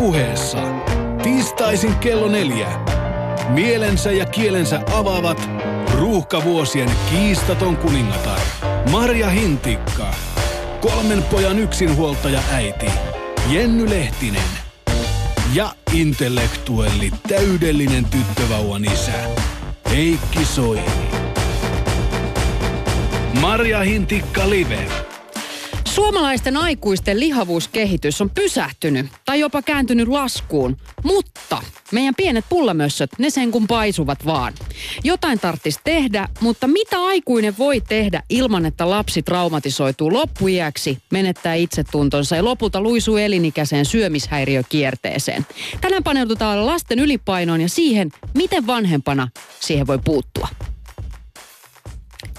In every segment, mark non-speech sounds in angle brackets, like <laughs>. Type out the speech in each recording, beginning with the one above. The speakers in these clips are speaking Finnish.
puheessa. Tiistaisin kello neljä. Mielensä ja kielensä avaavat ruuhkavuosien kiistaton kuningatar Marja Hintikka. Kolmen pojan yksinhuoltaja äiti Jenny Lehtinen. Ja intellektuelli täydellinen tyttövauvan isä Heikki Soini. Marja Hintikka Live. Suomalaisten aikuisten lihavuuskehitys on pysähtynyt tai jopa kääntynyt laskuun, mutta meidän pienet pullamössöt, ne sen kun paisuvat vaan. Jotain tarttis tehdä, mutta mitä aikuinen voi tehdä ilman, että lapsi traumatisoituu loppuiäksi, menettää itsetuntonsa ja lopulta luisuu elinikäiseen syömishäiriökierteeseen. Tänään paneudutaan lasten ylipainoon ja siihen, miten vanhempana siihen voi puuttua.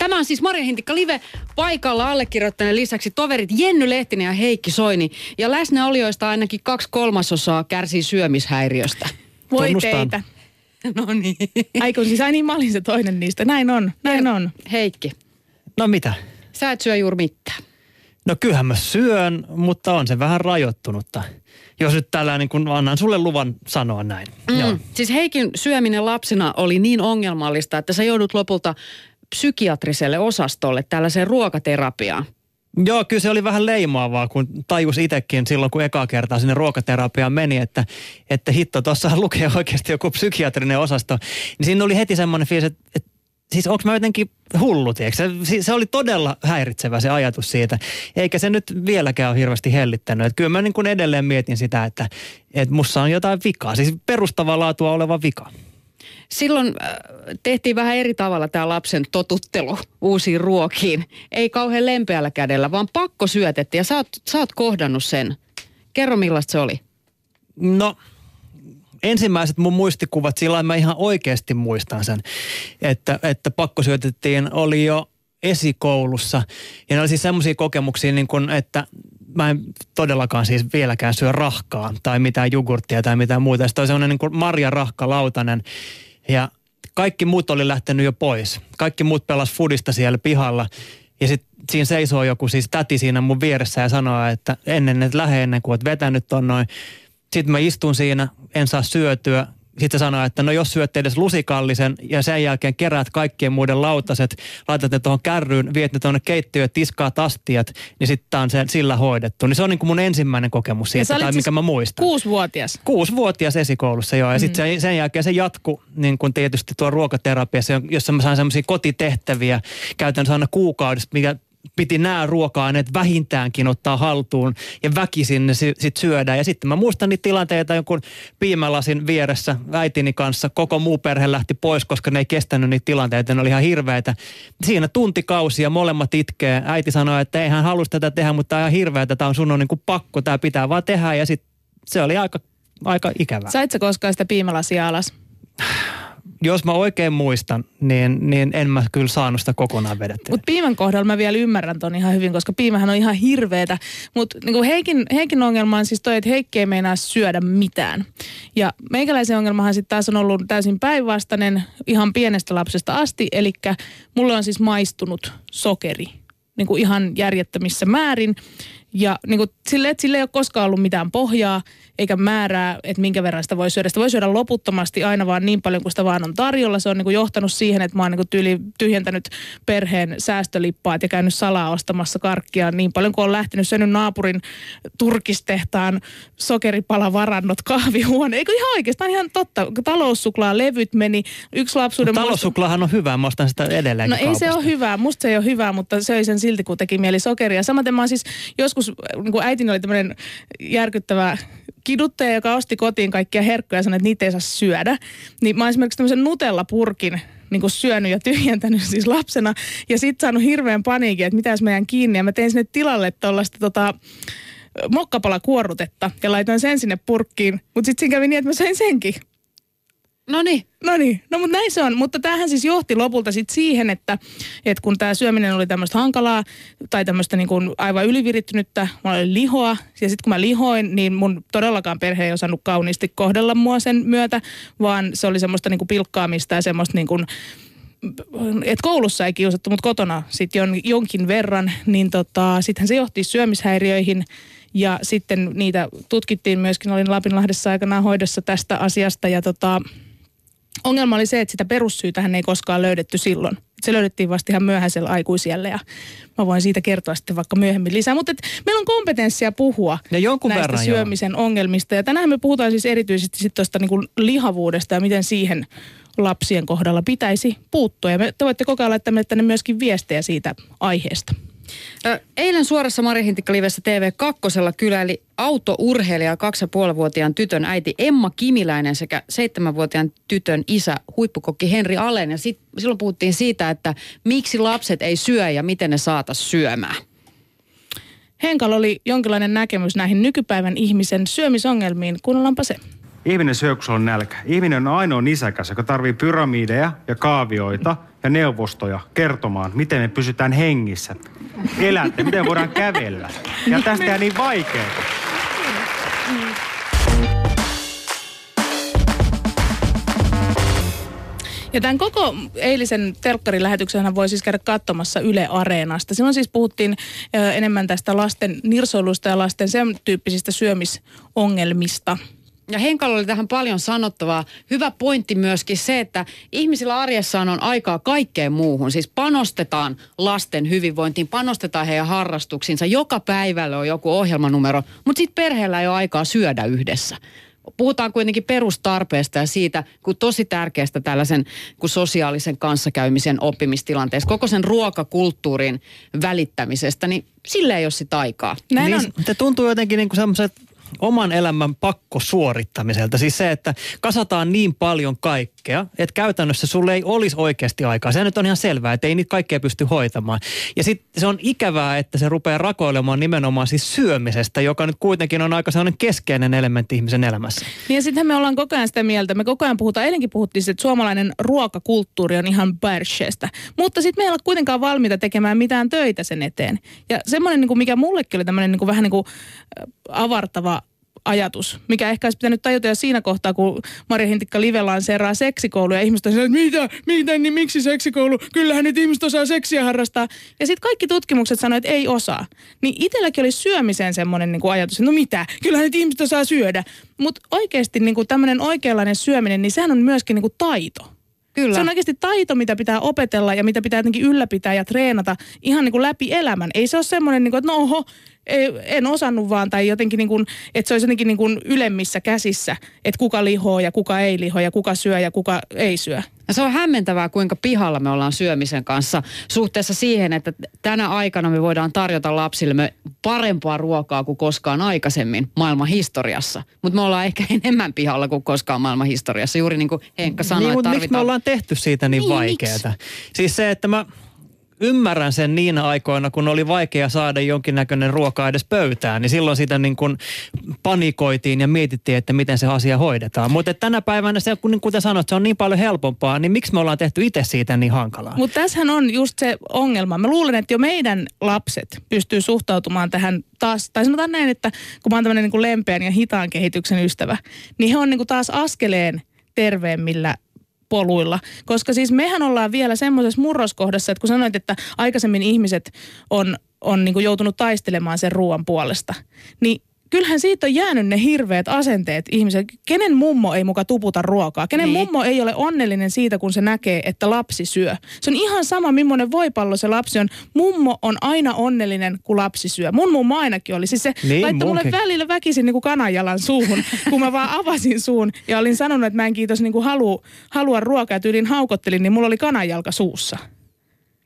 Tämä on siis Marja Hintikka Live paikalla allekirjoittaneen lisäksi toverit Jenny Lehtinen ja Heikki Soini. Ja läsnäolijoista ainakin kaksi kolmasosaa kärsii syömishäiriöstä. Voi Tunnustan. teitä. <laughs> No niin. Ai kun siis ai niin mä olin se toinen niistä. Näin on, näin on. Heikki, No mitä? sä et syö juuri mitään. No kyllähän mä syön, mutta on se vähän rajoittunutta. Jos nyt tällä niin kun annan sulle luvan sanoa näin. Mm. Joo. Siis Heikin syöminen lapsena oli niin ongelmallista, että sä joudut lopulta psykiatriselle osastolle tällaiseen ruokaterapiaan. Joo, kyllä se oli vähän leimaavaa, kun tajus itsekin silloin, kun eka kertaa sinne ruokaterapiaan meni, että, että hitto, tuossa lukee oikeasti joku psykiatrinen osasto. Niin siinä oli heti semmoinen fiilis, että, että siis onko mä jotenkin hullu, se, se oli todella häiritsevä se ajatus siitä. Eikä se nyt vieläkään ole hirveästi hellittänyt. Että kyllä mä niin kuin edelleen mietin sitä, että, että mussa on jotain vikaa, siis perustavaa laatua oleva vika. Silloin äh, tehtiin vähän eri tavalla tämä lapsen totuttelu uusiin ruokiin. Ei kauhean lempeällä kädellä, vaan pakko syötettiin ja sä oot, sä oot kohdannut sen. Kerro millaista se oli. No, ensimmäiset mun muistikuvat, sillä mä ihan oikeasti muistan sen, että, että pakkosyötettiin, oli jo esikoulussa. Ja ne oli siis semmoisia kokemuksia, niin kun, että mä en todellakaan siis vieläkään syö rahkaa tai mitään jogurttia tai mitään muuta. Sitten oli semmoinen niin kuin Marja Rahka Lautanen ja kaikki muut oli lähtenyt jo pois. Kaikki muut pelas fudista siellä pihalla. Ja sitten siinä seisoo joku siis täti siinä mun vieressä ja sanoo, että ennen, että lähde ennen kuin oot vetänyt ton noin. Sitten mä istun siinä, en saa syötyä. Sitten se sanoo, että no jos syötte edes lusikallisen ja sen jälkeen keräät kaikkien muiden lautaset, laitat ne tuohon kärryyn, viet ne tuonne keittiöön, tiskaat astiat, niin sitten on se sillä hoidettu. Niin se on niin kuin mun ensimmäinen kokemus siitä, tai siis mikä mä muistan. Kuusivuotias. Kuusivuotias esikoulussa joo, ja sitten sen, jälkeen se jatku niin kuin tietysti tuo ruokaterapiassa, jossa mä sain semmoisia kotitehtäviä käytännössä aina kuukaudesta, mikä piti nämä ruoka-aineet vähintäänkin ottaa haltuun ja väkisin ne si- sit syödään. Ja sitten mä muistan niitä tilanteita jonkun piimälasin vieressä äitini kanssa. Koko muu perhe lähti pois, koska ne ei kestänyt niitä tilanteita, ne oli ihan hirveitä. Siinä tuntikausia molemmat itkee. Äiti sanoi, että ei hän halua tätä tehdä, mutta tämä on ihan hirveätä, tämä on sun on niin kuin pakko, tämä pitää vaan tehdä. Ja sitten se oli aika, aika ikävää. Sait sä koskaan sitä piimälasia alas? Jos mä oikein muistan, niin, niin en mä kyllä saanut sitä kokonaan vedettyä. Mutta piimän kohdalla mä vielä ymmärrän ton ihan hyvin, koska piimähän on ihan hirveetä. Mutta niinku Heikin, Heikin ongelma on siis toi, että Heikki ei meinaa syödä mitään. Ja meikäläisen ongelmahan sitten taas on ollut täysin päinvastainen ihan pienestä lapsesta asti. Eli mulle on siis maistunut sokeri niin kuin ihan järjettömissä määrin. Ja niin kuin sille, että sille ei ole koskaan ollut mitään pohjaa eikä määrää, että minkä verran sitä voi syödä. Sitä voi syödä loputtomasti aina vaan niin paljon kuin sitä vaan on tarjolla. Se on niin kuin johtanut siihen, että mä oon niin kuin tyyli tyhjentänyt perheen säästölippaat ja käynyt salaa ostamassa karkkia niin paljon kuin on lähtenyt syönyt naapurin turkistehtaan sokeripalavarannot <laughs> kahvihuone. Eikö ihan oikeastaan ihan totta. Taloussuklaa levyt meni. Yksi lapsuuden muisto- Taloussuklaahan on hyvä, mä ostan sitä edelleen. No ei se ole hyvää, musta se ei ole hyvää, mutta söi sen silti, kun teki mieli sokeria. Samaten mä oon siis joskus, niin kun äitini oli tämmöinen järkyttävä kiduttaja, joka osti kotiin kaikkia herkkuja ja sanoi, että niitä ei saa syödä. Niin mä oon esimerkiksi tämmöisen Nutella-purkin niin kuin syönyt ja tyhjentänyt siis lapsena. Ja sitten saanut hirveän paniikin, että mitä jos mä jään kiinni. Ja mä tein sinne tilalle tuollaista tota, mokkapalakuorrutetta ja laitoin sen sinne purkkiin. Mutta sitten siinä kävi niin, että mä söin senkin. No niin. No niin, no mutta näin se on. Mutta tämähän siis johti lopulta sitten siihen, että, että kun tämä syöminen oli tämmöistä hankalaa tai tämmöistä niin aivan ylivirittynyttä, mulla oli lihoa. Ja sitten kun mä lihoin, niin mun todellakaan perhe ei osannut kauniisti kohdella mua sen myötä, vaan se oli semmoista niin kuin pilkkaamista ja semmoista niin kuin, että koulussa ei kiusattu, mutta kotona sitten jon, jonkin verran, niin tota, sittenhän se johti syömishäiriöihin. Ja sitten niitä tutkittiin myöskin, olin Lapinlahdessa aikanaan hoidossa tästä asiasta ja tota, ongelma oli se, että sitä perussyytähän ei koskaan löydetty silloin. Se löydettiin vasta ihan myöhäisellä aikuisiellä ja mä voin siitä kertoa sitten vaikka myöhemmin lisää. Mutta meillä on kompetenssia puhua Ja jonkun näistä verran, syömisen joo. ongelmista. Ja tänään me puhutaan siis erityisesti sitten tuosta niinku lihavuudesta ja miten siihen lapsien kohdalla pitäisi puuttua. Ja me, te voitte koko ajan laittaa meille tänne myöskin viestejä siitä aiheesta. Eilen suorassa Mari Hintikka-livessä TV2 kyläili autourheilija kaksi ja puolivuotiaan tytön äiti Emma Kimiläinen sekä seitsemänvuotiaan tytön isä huippukokki Henri Alen. Ja sit, silloin puhuttiin siitä, että miksi lapset ei syö ja miten ne saataisiin syömään. Henkalla oli jonkinlainen näkemys näihin nykypäivän ihmisen syömisongelmiin. Kuunnellaanpa se. Ihminen syö, kun on nälkä. Ihminen on ainoa nisäkäs, joka tarvii pyramideja ja kaavioita ja neuvostoja kertomaan, miten me pysytään hengissä. Elätte, miten voidaan kävellä. Ja tästä jää niin vaikeaa. Ja tämän koko eilisen telkkarilähetyksen voi siis käydä katsomassa Yle Areenasta. Silloin siis puhuttiin enemmän tästä lasten nirsoilusta ja lasten sen tyyppisistä syömisongelmista. Ja Henkalla oli tähän paljon sanottavaa. Hyvä pointti myöskin se, että ihmisillä arjessaan on aikaa kaikkeen muuhun. Siis panostetaan lasten hyvinvointiin, panostetaan heidän harrastuksiinsa. Joka päivällä on joku ohjelmanumero, mutta sitten perheellä ei ole aikaa syödä yhdessä. Puhutaan kuitenkin perustarpeesta ja siitä, kun tosi tärkeästä tällaisen kun sosiaalisen kanssakäymisen oppimistilanteessa, koko sen ruokakulttuurin välittämisestä, niin sille ei ole sitä aikaa. Näin on. niin, Se tuntuu jotenkin niin kuin semmoiset oman elämän pakko suorittamiselta. Siis se, että kasataan niin paljon kaikkea, että käytännössä sulle ei olisi oikeasti aikaa. Se nyt on ihan selvää, että ei niitä kaikkea pysty hoitamaan. Ja sitten se on ikävää, että se rupeaa rakoilemaan nimenomaan siis syömisestä, joka nyt kuitenkin on aika sellainen keskeinen elementti ihmisen elämässä. Niin ja sitten me ollaan koko ajan sitä mieltä, me koko ajan puhutaan, eilenkin puhuttiin, että suomalainen ruokakulttuuri on ihan bärsheestä. Mutta sitten me ei olla kuitenkaan valmiita tekemään mitään töitä sen eteen. Ja semmoinen, niin kuin mikä mullekin oli tämmöinen niin kuin vähän niin kuin äh, avartava ajatus, mikä ehkä olisi pitänyt tajuta jo siinä kohtaa, kun Maria Hintikka Live lanseeraa seksikoulu ja ihmiset on että mitä, mitä, niin miksi seksikoulu? Kyllähän nyt ihmiset osaa seksiä harrastaa. Ja sitten kaikki tutkimukset sanoivat, että ei osaa. Niin itselläkin oli syömiseen semmoinen niin kuin ajatus, että no mitä, kyllähän nyt ihmiset osaa syödä. Mutta oikeasti niin kuin tämmöinen oikeanlainen syöminen, niin sehän on myöskin niin kuin taito. Kyllä. Se on oikeasti taito, mitä pitää opetella ja mitä pitää jotenkin ylläpitää ja treenata ihan niin kuin läpi elämän. Ei se ole semmoinen, niin kuin, että no oho, en osannut vaan tai jotenkin niin kuin, että se olisi jotenkin niin kuin ylemmissä käsissä, että kuka lihoo ja kuka ei liho ja kuka syö ja kuka ei syö. Ja se on hämmentävää, kuinka pihalla me ollaan syömisen kanssa suhteessa siihen, että tänä aikana me voidaan tarjota lapsillemme parempaa ruokaa kuin koskaan aikaisemmin maailman historiassa. Mutta me ollaan ehkä <laughs> enemmän pihalla kuin koskaan maailman historiassa. Juuri niin kuin Henkka sanoi, niin, että mutta miksi me ollaan tehty siitä niin, Niin, vaikeaa? Siis se, että mä ymmärrän sen niinä aikoina, kun oli vaikea saada jonkinnäköinen ruoka edes pöytään, niin silloin sitä niin kuin panikoitiin ja mietittiin, että miten se asia hoidetaan. Mutta tänä päivänä se, kun niin kuten sanoit, se on niin paljon helpompaa, niin miksi me ollaan tehty itse siitä niin hankalaa? Mutta tässähän on just se ongelma. Mä luulen, että jo meidän lapset pystyy suhtautumaan tähän taas, tai sanotaan näin, että kun mä oon tämmöinen niin lempeän ja hitaan kehityksen ystävä, niin he on niin kuin taas askeleen terveemmillä poluilla. Koska siis mehän ollaan vielä semmoisessa murroskohdassa, että kun sanoit, että aikaisemmin ihmiset on, on niin kuin joutunut taistelemaan sen ruoan puolesta, niin kyllähän siitä on jäänyt ne hirveät asenteet ihmiset. Kenen mummo ei muka tuputa ruokaa? Kenen Niin. mummo ei ole onnellinen siitä, kun se näkee, että lapsi syö? Se on ihan sama, millainen voipallo se lapsi on. Mummo on aina onnellinen, kun lapsi syö. Mun mummo ainakin oli. Siis se Niin, laittoi mulle munkin. välillä väkisin niin kuin kananjalan suuhun, <laughs> kun mä vaan avasin suun ja olin sanonut, että mä en kiitos niin kuin halu, halua ruokaa. Tyylin haukottelin, niin mulla oli kananjalka suussa.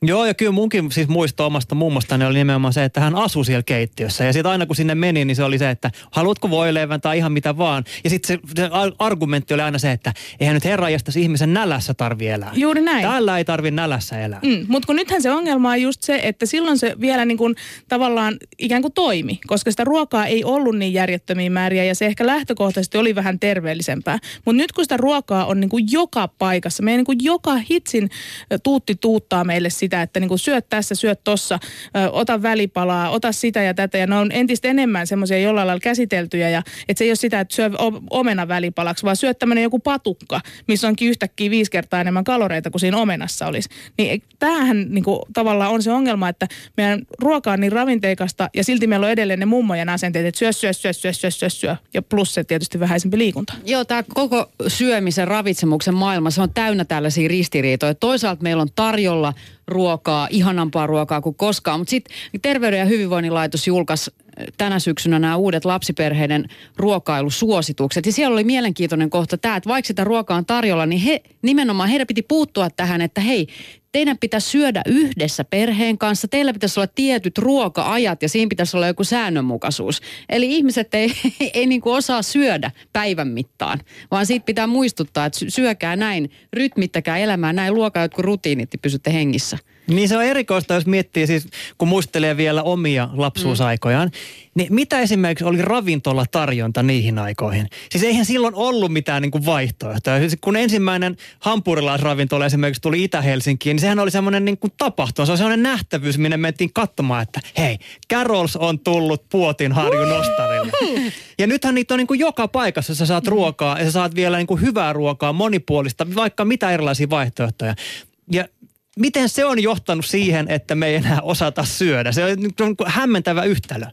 Joo, ja kyllä munkin siis muisto omasta mummostani oli nimenomaan se, että hän asui siellä keittiössä. Ja sitten aina kun sinne meni, niin se oli se, että haluatko voileivän tai ihan mitä vaan. Ja sitten se, se ar- argumentti oli aina se, että eihän nyt herra ihmisen nälässä tarvi elää. Juuri näin. Täällä ei tarvi nälässä elää. Mm, Mutta kun nythän se ongelma on just se, että silloin se vielä niin kuin tavallaan ikään kuin toimi, koska sitä ruokaa ei ollut niin järjettömiä määriä ja se ehkä lähtökohtaisesti oli vähän terveellisempää. Mutta nyt kun sitä ruokaa on niin kuin joka paikassa, meidän niin kuin joka hitsin tuutti tuuttaa meille sitä, että niin kuin syöt tässä, syöt tossa, ö, ota välipalaa, ota sitä ja tätä. Ja ne on entistä enemmän semmoisia jollain lailla käsiteltyjä. Ja että se ei ole sitä, että syö omena välipalaksi, vaan syöt tämmöinen joku patukka, missä onkin yhtäkkiä viisi kertaa enemmän kaloreita kuin siinä omenassa olisi. Niin tämähän niin kuin, tavallaan on se ongelma, että meidän ruoka on niin ravinteikasta ja silti meillä on edelleen ne mummojen asenteet, että syö, syö, syö, syö, syö, syö, syö. Ja plus se tietysti vähäisempi liikunta. Joo, tämä koko syömisen, ravitsemuksen maailma, se on täynnä tällaisia ristiriitoja. Toisaalta meillä on tarjolla ruokaa, ihanampaa ruokaa kuin koskaan, mutta sitten Terveyden ja hyvinvoinnin laitos julkaisi tänä syksynä nämä uudet lapsiperheiden ruokailusuositukset. Ja siellä oli mielenkiintoinen kohta tämä, että vaikka sitä ruokaa on tarjolla, niin he, nimenomaan heidän piti puuttua tähän, että hei, teidän pitäisi syödä yhdessä perheen kanssa, teillä pitäisi olla tietyt ruoka-ajat ja siinä pitäisi olla joku säännönmukaisuus. Eli ihmiset ei, <laughs> ei niin kuin osaa syödä päivän mittaan, vaan siitä pitää muistuttaa, että sy- syökää näin, rytmittäkää elämää näin, luokaa jotkut rutiinit ja pysytte hengissä. Niin se on erikoista, jos miettii siis, kun muistelee vielä omia lapsuusaikojaan, mm. niin mitä esimerkiksi oli ravintolatarjonta niihin aikoihin? Siis eihän silloin ollut mitään niin kuin vaihtoehtoja. Siis kun ensimmäinen hampurilaisravintola esimerkiksi tuli Itä-Helsinkiin, niin sehän oli semmoinen niin kuin tapahtuma. Se on semmoinen nähtävyys, minne mentiin katsomaan, että hei, Carols on tullut Puotin harjun nostarille. Ja nythän niitä on niin kuin joka paikassa, sä saat ruokaa ja sä saat vielä niin kuin hyvää ruokaa, monipuolista, vaikka mitä erilaisia vaihtoehtoja. Ja miten se on johtanut siihen, että me ei enää osata syödä? Se on niin hämmentävä yhtälö.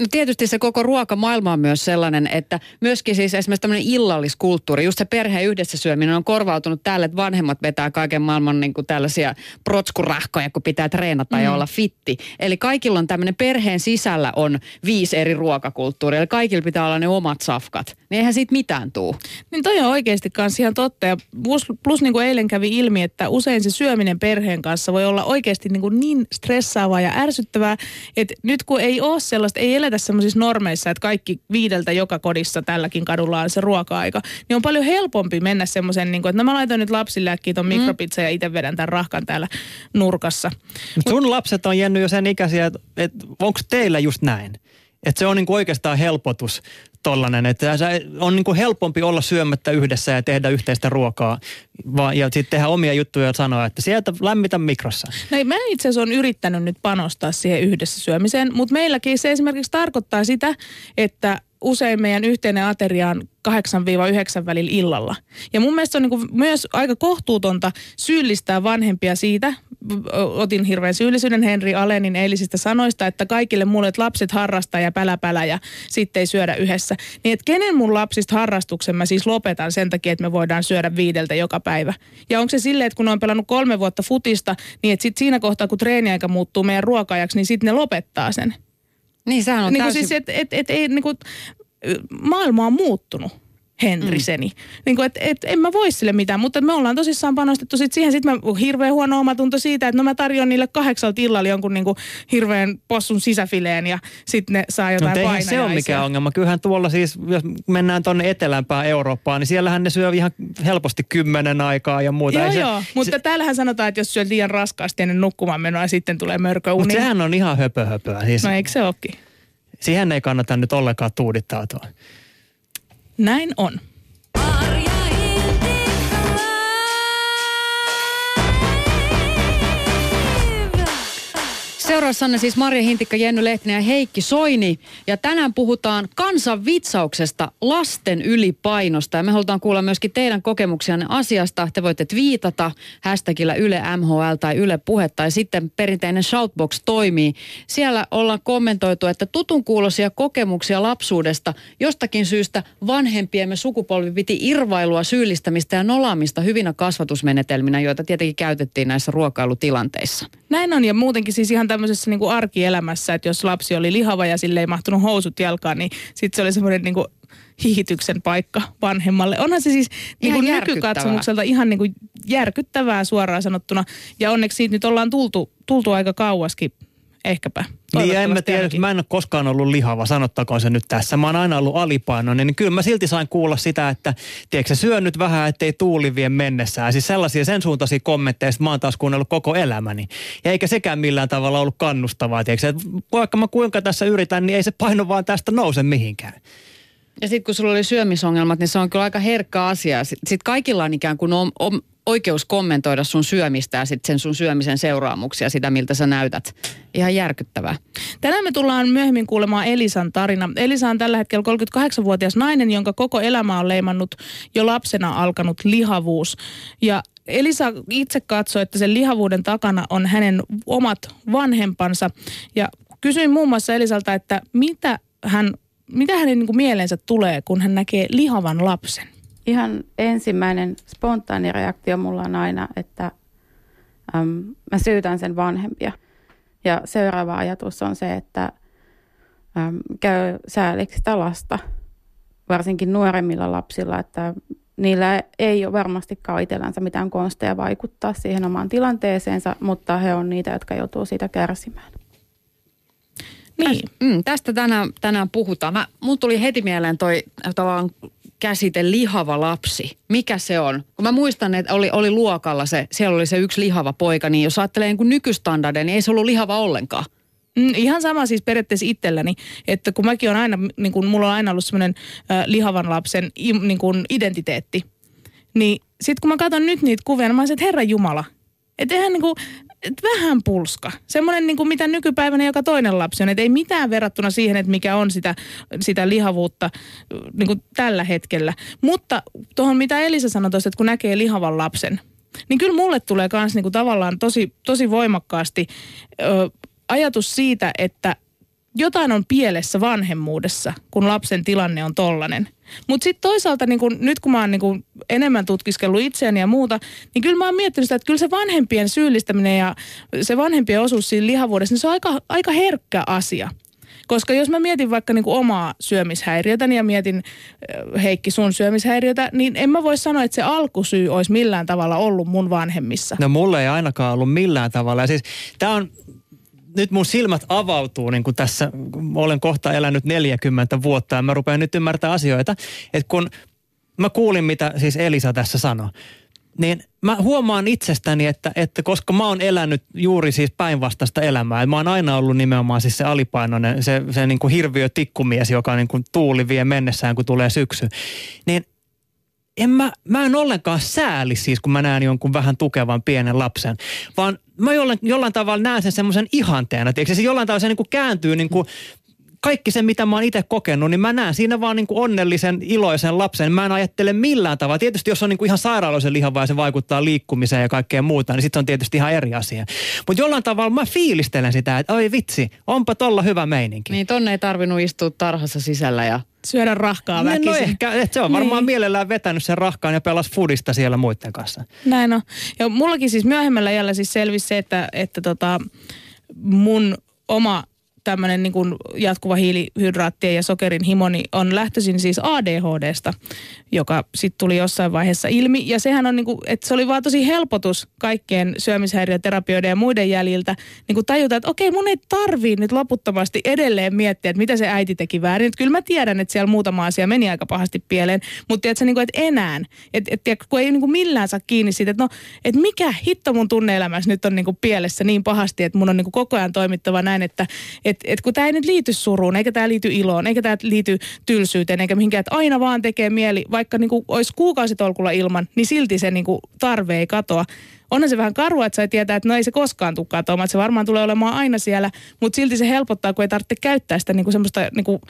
No tietysti se koko ruokamaailma on myös sellainen, että myöskin siis esimerkiksi tämmöinen illalliskulttuuri, just se perheen yhdessä syöminen on korvautunut tälle, että vanhemmat vetää kaiken maailman niin kuin tällaisia protskurahkoja, kun pitää treenata mm. ja olla fitti. Eli kaikilla on tämmöinen perheen sisällä on viisi eri ruokakulttuuria, eli kaikilla pitää olla ne omat safkat. Niin eihän siitä mitään tuu. Niin toi on oikeasti kanssa ihan totta. Ja plus, plus niin kuin eilen kävi ilmi, että usein se syöminen perheen kanssa voi olla oikeasti niin, kuin niin stressaavaa ja ärsyttävää, että nyt kun ei ole sellaista, ei eletä sellaisissa normeissa, että kaikki viideltä joka kodissa tälläkin kadulla on se ruoka-aika, niin on paljon helpompi mennä semmoisen, niin kuin, että no mä laitan nyt lapsille äkkiä ton mikropizza ja itse vedän tämän rahkan täällä nurkassa. Mut sun lapset on jännyt jo sen ikäisiä, että, että onko teillä just näin? Että se on niinku oikeastaan helpotus tollanen, että on niinku helpompi olla syömättä yhdessä ja tehdä yhteistä ruokaa ja sitten tehdä omia juttuja ja sanoa, että sieltä lämmitä mikrossa. No mä itse asiassa on yrittänyt nyt panostaa siihen yhdessä syömiseen, mutta meilläkin se esimerkiksi tarkoittaa sitä, että usein meidän yhteinen ateria on 8-9 välillä illalla. Ja mun mielestä on niin myös aika kohtuutonta syyllistää vanhempia siitä, otin hirveän syyllisyyden Henri Alenin eilisistä sanoista, että kaikille mulle että lapset harrastaa ja päläpälä ja sitten ei syödä yhdessä. Niin että kenen mun lapsista harrastuksen mä siis lopetan sen takia, että me voidaan syödä viideltä joka päivä. Ja onko se silleen, että kun on pelannut kolme vuotta futista, niin että sit siinä kohtaa, kun treeniaika muuttuu meidän ruokajaksi, niin sitten ne lopettaa sen. Niin sehän on niin kuin täysin... siis, et, et, et, ei, niin kuin, maailma on muuttunut. Henriseni. Mm. Niin kuin, et, et, en mä voi sille mitään, mutta me ollaan tosissaan panostettu sit siihen. Sitten mä hirveän huono omatunto siitä, että no mä tarjoan niille kahdeksalta illalla jonkun niin kuin hirveän possun sisäfileen ja sitten ne saa jotain No no, eihän se ole mikään ongelma. Kyllähän tuolla siis, jos mennään tuonne etelämpään Eurooppaan, niin siellähän ne syö ihan helposti kymmenen aikaa ja muuta. Joo, Ei se, joo. Mutta se, täällähän sanotaan, että jos syöt liian raskaasti ennen nukkumaan menoa, sitten tulee mörköuni. mutta sehän on ihan höpö höpöä. Siis, No eikö se olekin? siihen ei kannata nyt ollenkaan tuudittautua. Näin on. Seuraavassa siis Marja Hintikka, Jenny Lehtinen ja Heikki Soini. Ja tänään puhutaan kansan vitsauksesta lasten ylipainosta. Ja me halutaan kuulla myöskin teidän kokemuksianne asiasta. Te voitte viitata hashtagillä Yle MHL tai Yle Puhe tai sitten perinteinen Shoutbox toimii. Siellä ollaan kommentoitu, että tutun kuulosia kokemuksia lapsuudesta jostakin syystä vanhempiemme sukupolvi piti irvailua, syyllistämistä ja nolaamista hyvinä kasvatusmenetelminä, joita tietenkin käytettiin näissä ruokailutilanteissa. Näin on ja muutenkin siis ihan tämmöisessä niin kuin arkielämässä, että jos lapsi oli lihava ja sille ei mahtunut housut jalkaan, niin sitten se oli semmoinen niin kuin hihityksen paikka vanhemmalle. Onhan se siis niin kuin nykykatsomukselta ihan niin kuin järkyttävää suoraan sanottuna. Ja onneksi siitä nyt ollaan tultu, tultu aika kauaskin ehkäpä. Niin ja en mä tiedä, ainakin. mä en ole koskaan ollut lihava, sanottakoon se nyt tässä. Mä oon aina ollut alipainoinen, niin kyllä mä silti sain kuulla sitä, että tiedätkö, sä syö nyt vähän, ettei tuuli vie mennessään. Siis sellaisia sen suuntaisia kommentteja, että mä oon taas kuunnellut koko elämäni. Ja eikä sekään millään tavalla ollut kannustavaa, tiedätkö, että vaikka mä kuinka tässä yritän, niin ei se paino vaan tästä nouse mihinkään. Ja sitten kun sulla oli syömisongelmat, niin se on kyllä aika herkkä asia. Sitten kaikilla on ikään kuin oikeus kommentoida sun syömistä ja sitten sen sun syömisen seuraamuksia, sitä miltä sä näytät. Ihan järkyttävää. Tänään me tullaan myöhemmin kuulemaan Elisan tarina. Elisa on tällä hetkellä 38-vuotias nainen, jonka koko elämä on leimannut jo lapsena alkanut lihavuus. Ja Elisa itse katsoi, että sen lihavuuden takana on hänen omat vanhempansa. Ja kysyin muun muassa Elisalta, että mitä, hän, mitä hänen niin kuin mieleensä tulee, kun hän näkee lihavan lapsen. Ihan ensimmäinen spontaani reaktio mulla on aina, että äm, mä syytän sen vanhempia. Ja seuraava ajatus on se, että äm, käy sääliksi sitä lasta, varsinkin nuoremmilla lapsilla, että niillä ei ole varmastikaan itsellänsä mitään konsteja vaikuttaa siihen omaan tilanteeseensa, mutta he on niitä, jotka joutuu siitä kärsimään. Niin. Mm, tästä tänään, tänään puhutaan. Mä, mun tuli heti mieleen toi tavallaan käsite lihava lapsi. Mikä se on? Kun mä muistan, että oli, oli luokalla se, siellä oli se yksi lihava poika, niin jos ajattelee niin nykystandardeja, niin ei se ollut lihava ollenkaan. Mm, ihan sama siis periaatteessa itselläni, että kun mäkin on aina, niin kun mulla on aina ollut semmoinen äh, lihavan lapsen niin kun identiteetti, niin sit kun mä katson nyt niitä kuvia, niin mä olisin, että herra Jumala, että eihän niin kuin, et vähän pulska. Semmoinen, niin kuin mitä nykypäivänä joka toinen lapsi on. Että ei mitään verrattuna siihen, että mikä on sitä, sitä lihavuutta niin kuin tällä hetkellä. Mutta tuohon mitä Elisa sanoi tuossa, että kun näkee lihavan lapsen, niin kyllä mulle tulee myös niin kuin tavallaan tosi, tosi voimakkaasti ö, ajatus siitä, että jotain on pielessä vanhemmuudessa, kun lapsen tilanne on tollanen. Mutta sitten toisaalta niin kun, nyt kun mä oon niin kun enemmän tutkiskellut itseäni ja muuta, niin kyllä mä oon miettinyt sitä, että kyllä se vanhempien syyllistäminen ja se vanhempien osuus siinä lihavuudessa, niin se on aika, aika herkkä asia. Koska jos mä mietin vaikka niin kuin omaa syömishäiriötäni ja mietin äh, Heikki sun syömishäiriötä, niin en mä voi sanoa, että se alkusyy olisi millään tavalla ollut mun vanhemmissa. No mulla ei ainakaan ollut millään tavalla. Ja siis tää on, nyt mun silmät avautuu niin kuin tässä, olen kohta elänyt 40 vuotta ja mä rupean nyt ymmärtää asioita. Että kun mä kuulin, mitä siis Elisa tässä sanoi, niin mä huomaan itsestäni, että, että koska mä oon elänyt juuri siis päinvastaista elämää, mä oon aina ollut nimenomaan siis se alipainoinen, se, se niin kuin hirviö tikkumies, joka niin kuin tuuli vie mennessään, kun tulee syksy, niin en mä, mä en ollenkaan sääli siis, kun mä näen jonkun vähän tukevan pienen lapsen, vaan mä jollain, jollain tavalla näen sen semmoisen ihanteena, tiedätkö? se jollain tavalla se niin kuin kääntyy niin kuin kaikki se, mitä mä oon itse kokenut, niin mä näen siinä vaan niin kuin onnellisen, iloisen lapsen. Mä en ajattele millään tavalla. Tietysti jos on niin kuin ihan sairaaloisen lihava ja se vaikuttaa liikkumiseen ja kaikkeen muuta, niin sitten on tietysti ihan eri asia. Mutta jollain tavalla mä fiilistelen sitä, että oi vitsi, onpa tolla hyvä meininki. Niin tonne ei tarvinnut istua tarhassa sisällä ja Syödä rahkaa No, väkisin. no ehkä, että se on varmaan Niin. mielellään vetänyt sen rahkaan ja pelas foodista siellä muiden kanssa. Näin on. Ja mullakin siis myöhemmällä jällä siis selvisi se, että, että tota, mun oma tämmöinen niin jatkuva hiilihydraattien ja sokerin himoni on lähtöisin siis ADHDsta, joka sitten tuli jossain vaiheessa ilmi. Ja sehän on niin kuin, että se oli vaan tosi helpotus kaikkien syömishäiriöterapioiden ja muiden jäljiltä niin kuin tajuta, että okei mun ei tarvii nyt loputtomasti edelleen miettiä, että mitä se äiti teki väärin. Että kyllä mä tiedän, että siellä muutama asia meni aika pahasti pieleen, mutta tiedätkö, niin kuin, että enää, että, tiedätkö, kun ei niin kuin millään saa kiinni siitä, että no, että mikä hitto mun tunneelämässä nyt on niin kuin pielessä niin pahasti, että mun on niin kuin koko ajan toimittava näin, että et, et kun tämä ei nyt liity suruun, eikä tämä liity iloon, eikä tämä liity tylsyyteen, eikä mihinkään, että aina vaan tekee mieli, vaikka niin kuin olisi kuukausitolkulla ilman, niin silti se niin kuin tarve ei katoa. Onhan se vähän karua, että sai tietää, että no ei se koskaan tule katoamaan, että se varmaan tulee olemaan aina siellä, mutta silti se helpottaa, kun ei tarvitse käyttää sitä niin kuin semmoista niin kuin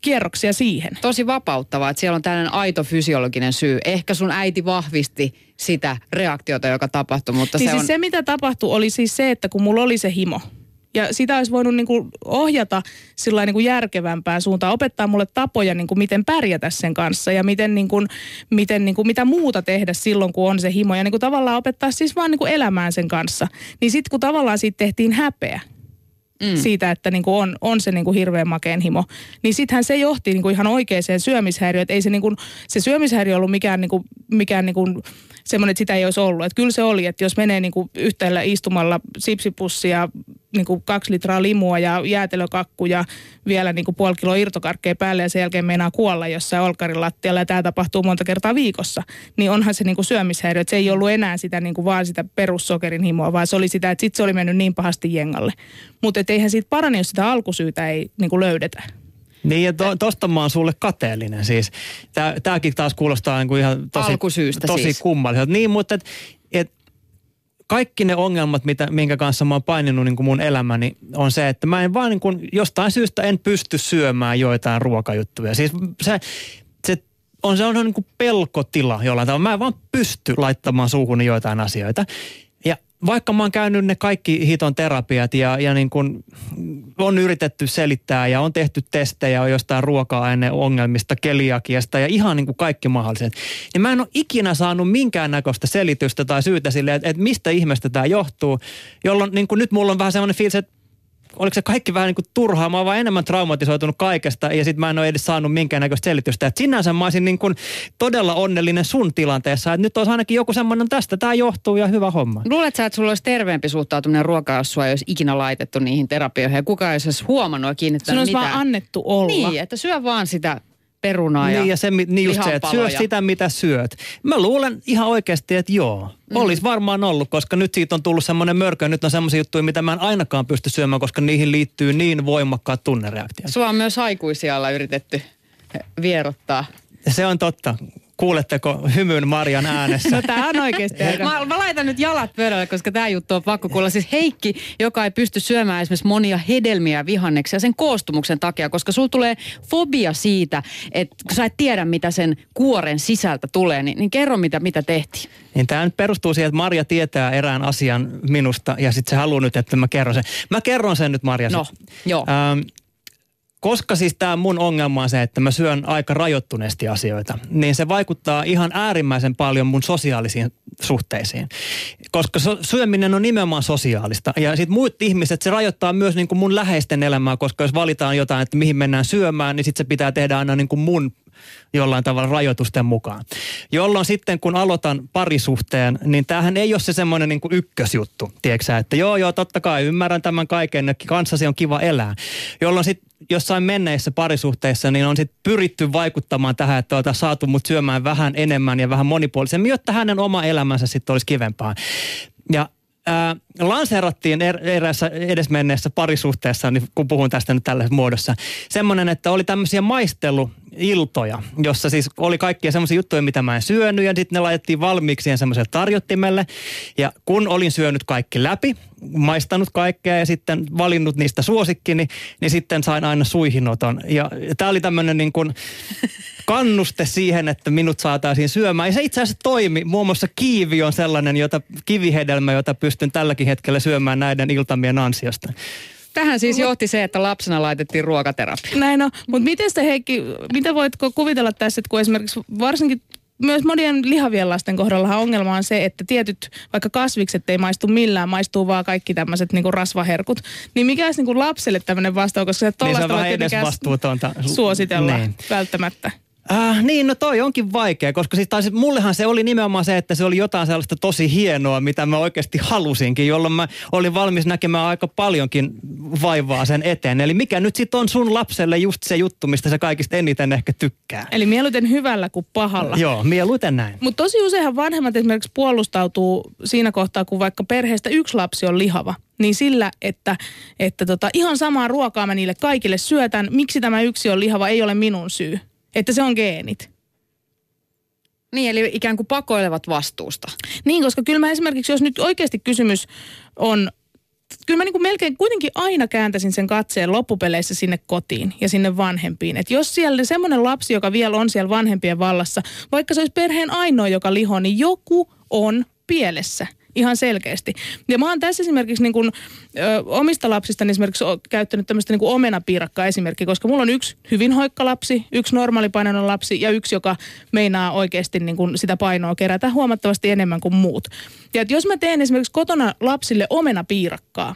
kierroksia siihen. tosi vapauttavaa, että siellä on tällainen aito fysiologinen syy. Ehkä sun äiti vahvisti sitä reaktiota, joka tapahtui, mutta niin se siis on... se, mitä tapahtui, oli siis se, että kun mulla oli se himo, ja sitä olisi voinut niin kuin ohjata sillä niin kuin järkevämpään suuntaan, opettaa mulle tapoja, niin kuin miten pärjätä sen kanssa ja miten, niin kuin, miten niin kuin, mitä muuta tehdä silloin, kun on se himo. Ja niin kuin tavallaan opettaa siis vaan niin kuin elämään sen kanssa. Niin sitten kun tavallaan siitä tehtiin häpeä, mm. siitä, että niin kuin on, on se niin kuin hirveän makeen himo. Niin sittenhän se johti niin kuin ihan oikeaan syömishäiriöön. Että ei se, niin kuin, se syömishäiriö ollut mikään, niin kuin, mikään niin kuin semmoinen, että sitä ei olisi ollut. Että kyllä se oli, että jos menee niin kuin yhtäällä istumalla sipsipussi ja niin kuin kaksi litraa limua ja jäätelökakku ja vielä niin kuin puoli kiloa irtokarkkeja päälle ja sen jälkeen meinaa kuolla jossain olkarin lattialla ja tämä tapahtuu monta kertaa viikossa, niin onhan se niin kuin syömishäiriö. Että se ei ollut enää sitä niin kuin vaan sitä perussokerin himoa, vaan se oli sitä, että sitten se oli mennyt niin pahasti jengalle. Mutta eihän siitä parane, jos sitä alkusyytä ei niin kuin löydetä. Niin ja to, tosta mä oon sulle kateellinen siis. Tää, tääkin taas kuulostaa niin kuin ihan tosi, Alkusyystä tosi siis. kummalliselta. Niin, mutta et, et, kaikki ne ongelmat, mitä, minkä kanssa mä oon paininut niin kuin mun elämäni, on se, että mä en vaan niin kuin, jostain syystä en pysty syömään joitain ruokajuttuja. Siis se, se on se on niin kuin pelkotila jollain tavalla. Mä en vaan pysty laittamaan suuhun joitain asioita. Vaikka mä oon käynyt ne kaikki hiton terapiat ja, ja niin kuin on yritetty selittää ja on tehty testejä jostain ruoka-aineongelmista, keliakiasta ja ihan niin kuin kaikki mahdolliset, niin mä en ole ikinä saanut minkäännäköistä selitystä tai syytä sille, että, että mistä ihmeestä tämä johtuu, jolloin niin kuin nyt mulla on vähän semmoinen fiilis, että oliko se kaikki vähän niin kuin turhaa, mä oon vaan enemmän traumatisoitunut kaikesta ja sitten mä en ole edes saanut minkäännäköistä selitystä. Et sinänsä mä olisin niin kuin todella onnellinen sun tilanteessa, että nyt olisi ainakin joku semmoinen tästä, tämä johtuu ja hyvä homma. Luuletko sä, että sulla olisi terveempi suhtautuminen ruokaan, jos sua ei olisi ikinä laitettu niihin terapioihin ja kukaan ei olisi huomannut ja Sun kiinnittänyt olisi mitään? vaan annettu olla. Niin, että syö vaan sitä perunaa ja, Niin ja se, niin just se, että syö sitä, mitä syöt. Mä luulen ihan oikeasti, että joo. Mm. Olisi varmaan ollut, koska nyt siitä on tullut semmoinen mörkö. Nyt on semmoisia juttuja, mitä mä en ainakaan pysty syömään, koska niihin liittyy niin voimakkaat tunnereaktiot. Sua on myös aikuisialla yritetty vierottaa. Se on totta. Kuuletteko hymyn Marjan äänessä? No tää on oikeasti aika... Mä, mä laitan nyt jalat pöydälle, koska tämä juttu on pakko kuulla. Siis Heikki, joka ei pysty syömään esimerkiksi monia hedelmiä ja vihanneksia sen koostumuksen takia, koska sulla tulee fobia siitä, että kun sä et tiedä, mitä sen kuoren sisältä tulee, niin, niin kerro, mitä, mitä tehtiin. Niin tämä nyt perustuu siihen, että Marja tietää erään asian minusta ja sitten se haluaa nyt, että mä kerron sen. Mä kerron sen nyt Marja. No, sit. joo. Ähm, koska siis tämä mun ongelma on se, että mä syön aika rajoittuneesti asioita, niin se vaikuttaa ihan äärimmäisen paljon mun sosiaalisiin suhteisiin. Koska so, syöminen on nimenomaan sosiaalista. Ja sitten muut ihmiset, se rajoittaa myös niin kuin mun läheisten elämää, koska jos valitaan jotain, että mihin mennään syömään, niin sitten se pitää tehdä aina niin kuin mun jollain tavalla rajoitusten mukaan. Jolloin sitten kun aloitan parisuhteen, niin tämähän ei ole se semmoinen niin ykkösjuttu, tiedätkö sä, että joo joo totta kai ymmärrän tämän kaiken, ja kanssasi on kiva elää. Jolloin sitten jossain menneissä parisuhteissa niin on sitten pyritty vaikuttamaan tähän, että oltaisiin saatu mut syömään vähän enemmän ja vähän monipuolisemmin, jotta hänen oma elämänsä sitten olisi kivempaa. Ja äh, lanseerattiin er, eräässä edesmenneessä parisuhteessa, niin kun puhun tästä nyt tällaisessa muodossa, semmoinen, että oli tämmöisiä maisteluiltoja, jossa siis oli kaikkia semmoisia juttuja, mitä mä en syönyt, ja sitten ne laitettiin valmiiksi semmoiselle tarjottimelle. Ja kun olin syönyt kaikki läpi, maistanut kaikkea ja sitten valinnut niistä suosikkini, niin sitten sain aina suihinoton. Ja tämä oli tämmöinen niin kuin kannuste siihen, että minut saataisiin syömään. Ja se itse asiassa toimi. Muun muassa kiivi on sellainen jota, kivihedelmä, jota pystyn tälläkin hetkellä syömään näiden iltamien ansiosta. Tähän siis johti se, että lapsena laitettiin ruokaterapia. Näin on. Mutta miten sitä Heikki, mitä voitko kuvitella tässä, että kun esimerkiksi varsinkin myös monien lihavien lasten kohdallahan ongelma on se, että tietyt vaikka kasvikset ei maistu millään, maistuu vaan kaikki tämmöiset niinku rasvaherkut. Niin mikä olisi niinku lapselle tämmöinen vastaus, koska se Niin se tollaista on vähän tietenkään edesvastuutonta. suositella Niin. välttämättä. Äh, niin, no toi onkin vaikea, koska siis taisi, mullehan se oli nimenomaan se, että se oli jotain sellaista tosi hienoa, mitä mä oikeasti halusinkin, jolloin mä olin valmis näkemään aika paljonkin vaivaa sen eteen. Eli mikä nyt sitten on sun lapselle just se juttu, mistä sä kaikista eniten ehkä tykkää? Eli mieluiten hyvällä kuin pahalla. Joo, mieluiten näin. Mutta tosi useinhan vanhemmat esimerkiksi puolustautuu siinä kohtaa, kun vaikka perheestä yksi lapsi on lihava. Niin sillä, että, että tota, ihan samaa ruokaa mä niille kaikille syötän, miksi tämä yksi on lihava, ei ole minun syy. Että se on geenit. Niin, eli ikään kuin pakoilevat vastuusta. Niin, koska kyllä mä esimerkiksi, jos nyt oikeasti kysymys on, kyllä mä niin kuin melkein kuitenkin aina kääntäisin sen katseen loppupeleissä sinne kotiin ja sinne vanhempiin. Että jos siellä semmoinen lapsi, joka vielä on siellä vanhempien vallassa, vaikka se olisi perheen ainoa, joka liho, niin joku on pielessä. Ihan selkeästi. Ja mä oon tässä esimerkiksi niin kuin, ö, omista lapsista esimerkiksi o- käyttänyt tämmöistä niin omenapiirakkaa esimerkki, koska mulla on yksi hyvin hoikka lapsi, yksi normaalipainoinen lapsi ja yksi, joka meinaa oikeasti niin kuin sitä painoa kerätä huomattavasti enemmän kuin muut. Ja että jos mä teen esimerkiksi kotona lapsille omenapiirakkaa,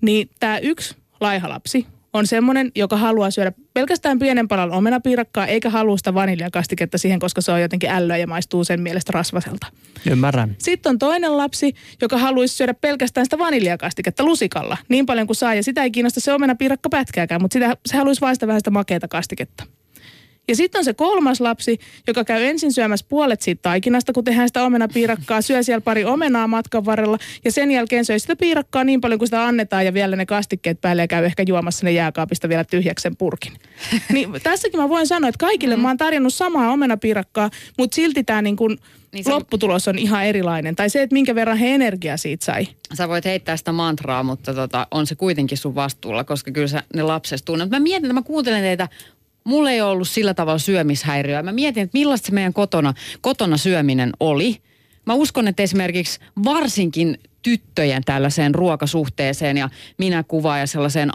niin tämä yksi laiha lapsi on semmoinen, joka haluaa syödä pelkästään pienen palan omenapiirakkaa, eikä halua sitä vaniljakastiketta siihen, koska se on jotenkin ällöä ja maistuu sen mielestä rasvaselta. Ymmärrän. Sitten on toinen lapsi, joka haluaisi syödä pelkästään sitä vaniljakastiketta lusikalla niin paljon kuin saa. Ja sitä ei kiinnosta se omenapiirakka pätkääkään, mutta sitä, se haluaisi vain sitä vähän sitä makeata kastiketta. Ja sitten on se kolmas lapsi, joka käy ensin syömässä puolet siitä taikinasta, kun tehdään sitä omenapiirakkaa, syö siellä pari omenaa matkan varrella ja sen jälkeen syö sitä piirakkaa niin paljon kuin sitä annetaan ja vielä ne kastikkeet päälle ja käy ehkä juomassa ne jääkaapista vielä tyhjäksi sen purkin. <laughs> Niin tässäkin mä voin sanoa, että kaikille mä oon tarjonnut samaa omenapiirakkaa, mutta silti tämä niin kun Niin lopputulos on ihan erilainen. Tai se, että minkä verran he energiaa siitä sai. Sä voit heittää sitä mantraa, mutta tota, on se kuitenkin sun vastuulla, koska kyllä sä ne lapsesta tunnet. Mä mietin, että mä kuuntelen teitä, mulla ei ollut sillä tavalla syömishäiriöä. Mä mietin, että millaista se meidän kotona, kotona syöminen oli. Mä uskon, että esimerkiksi varsinkin tyttöjen tällaiseen ruokasuhteeseen ja minä kuvaan ja sellaiseen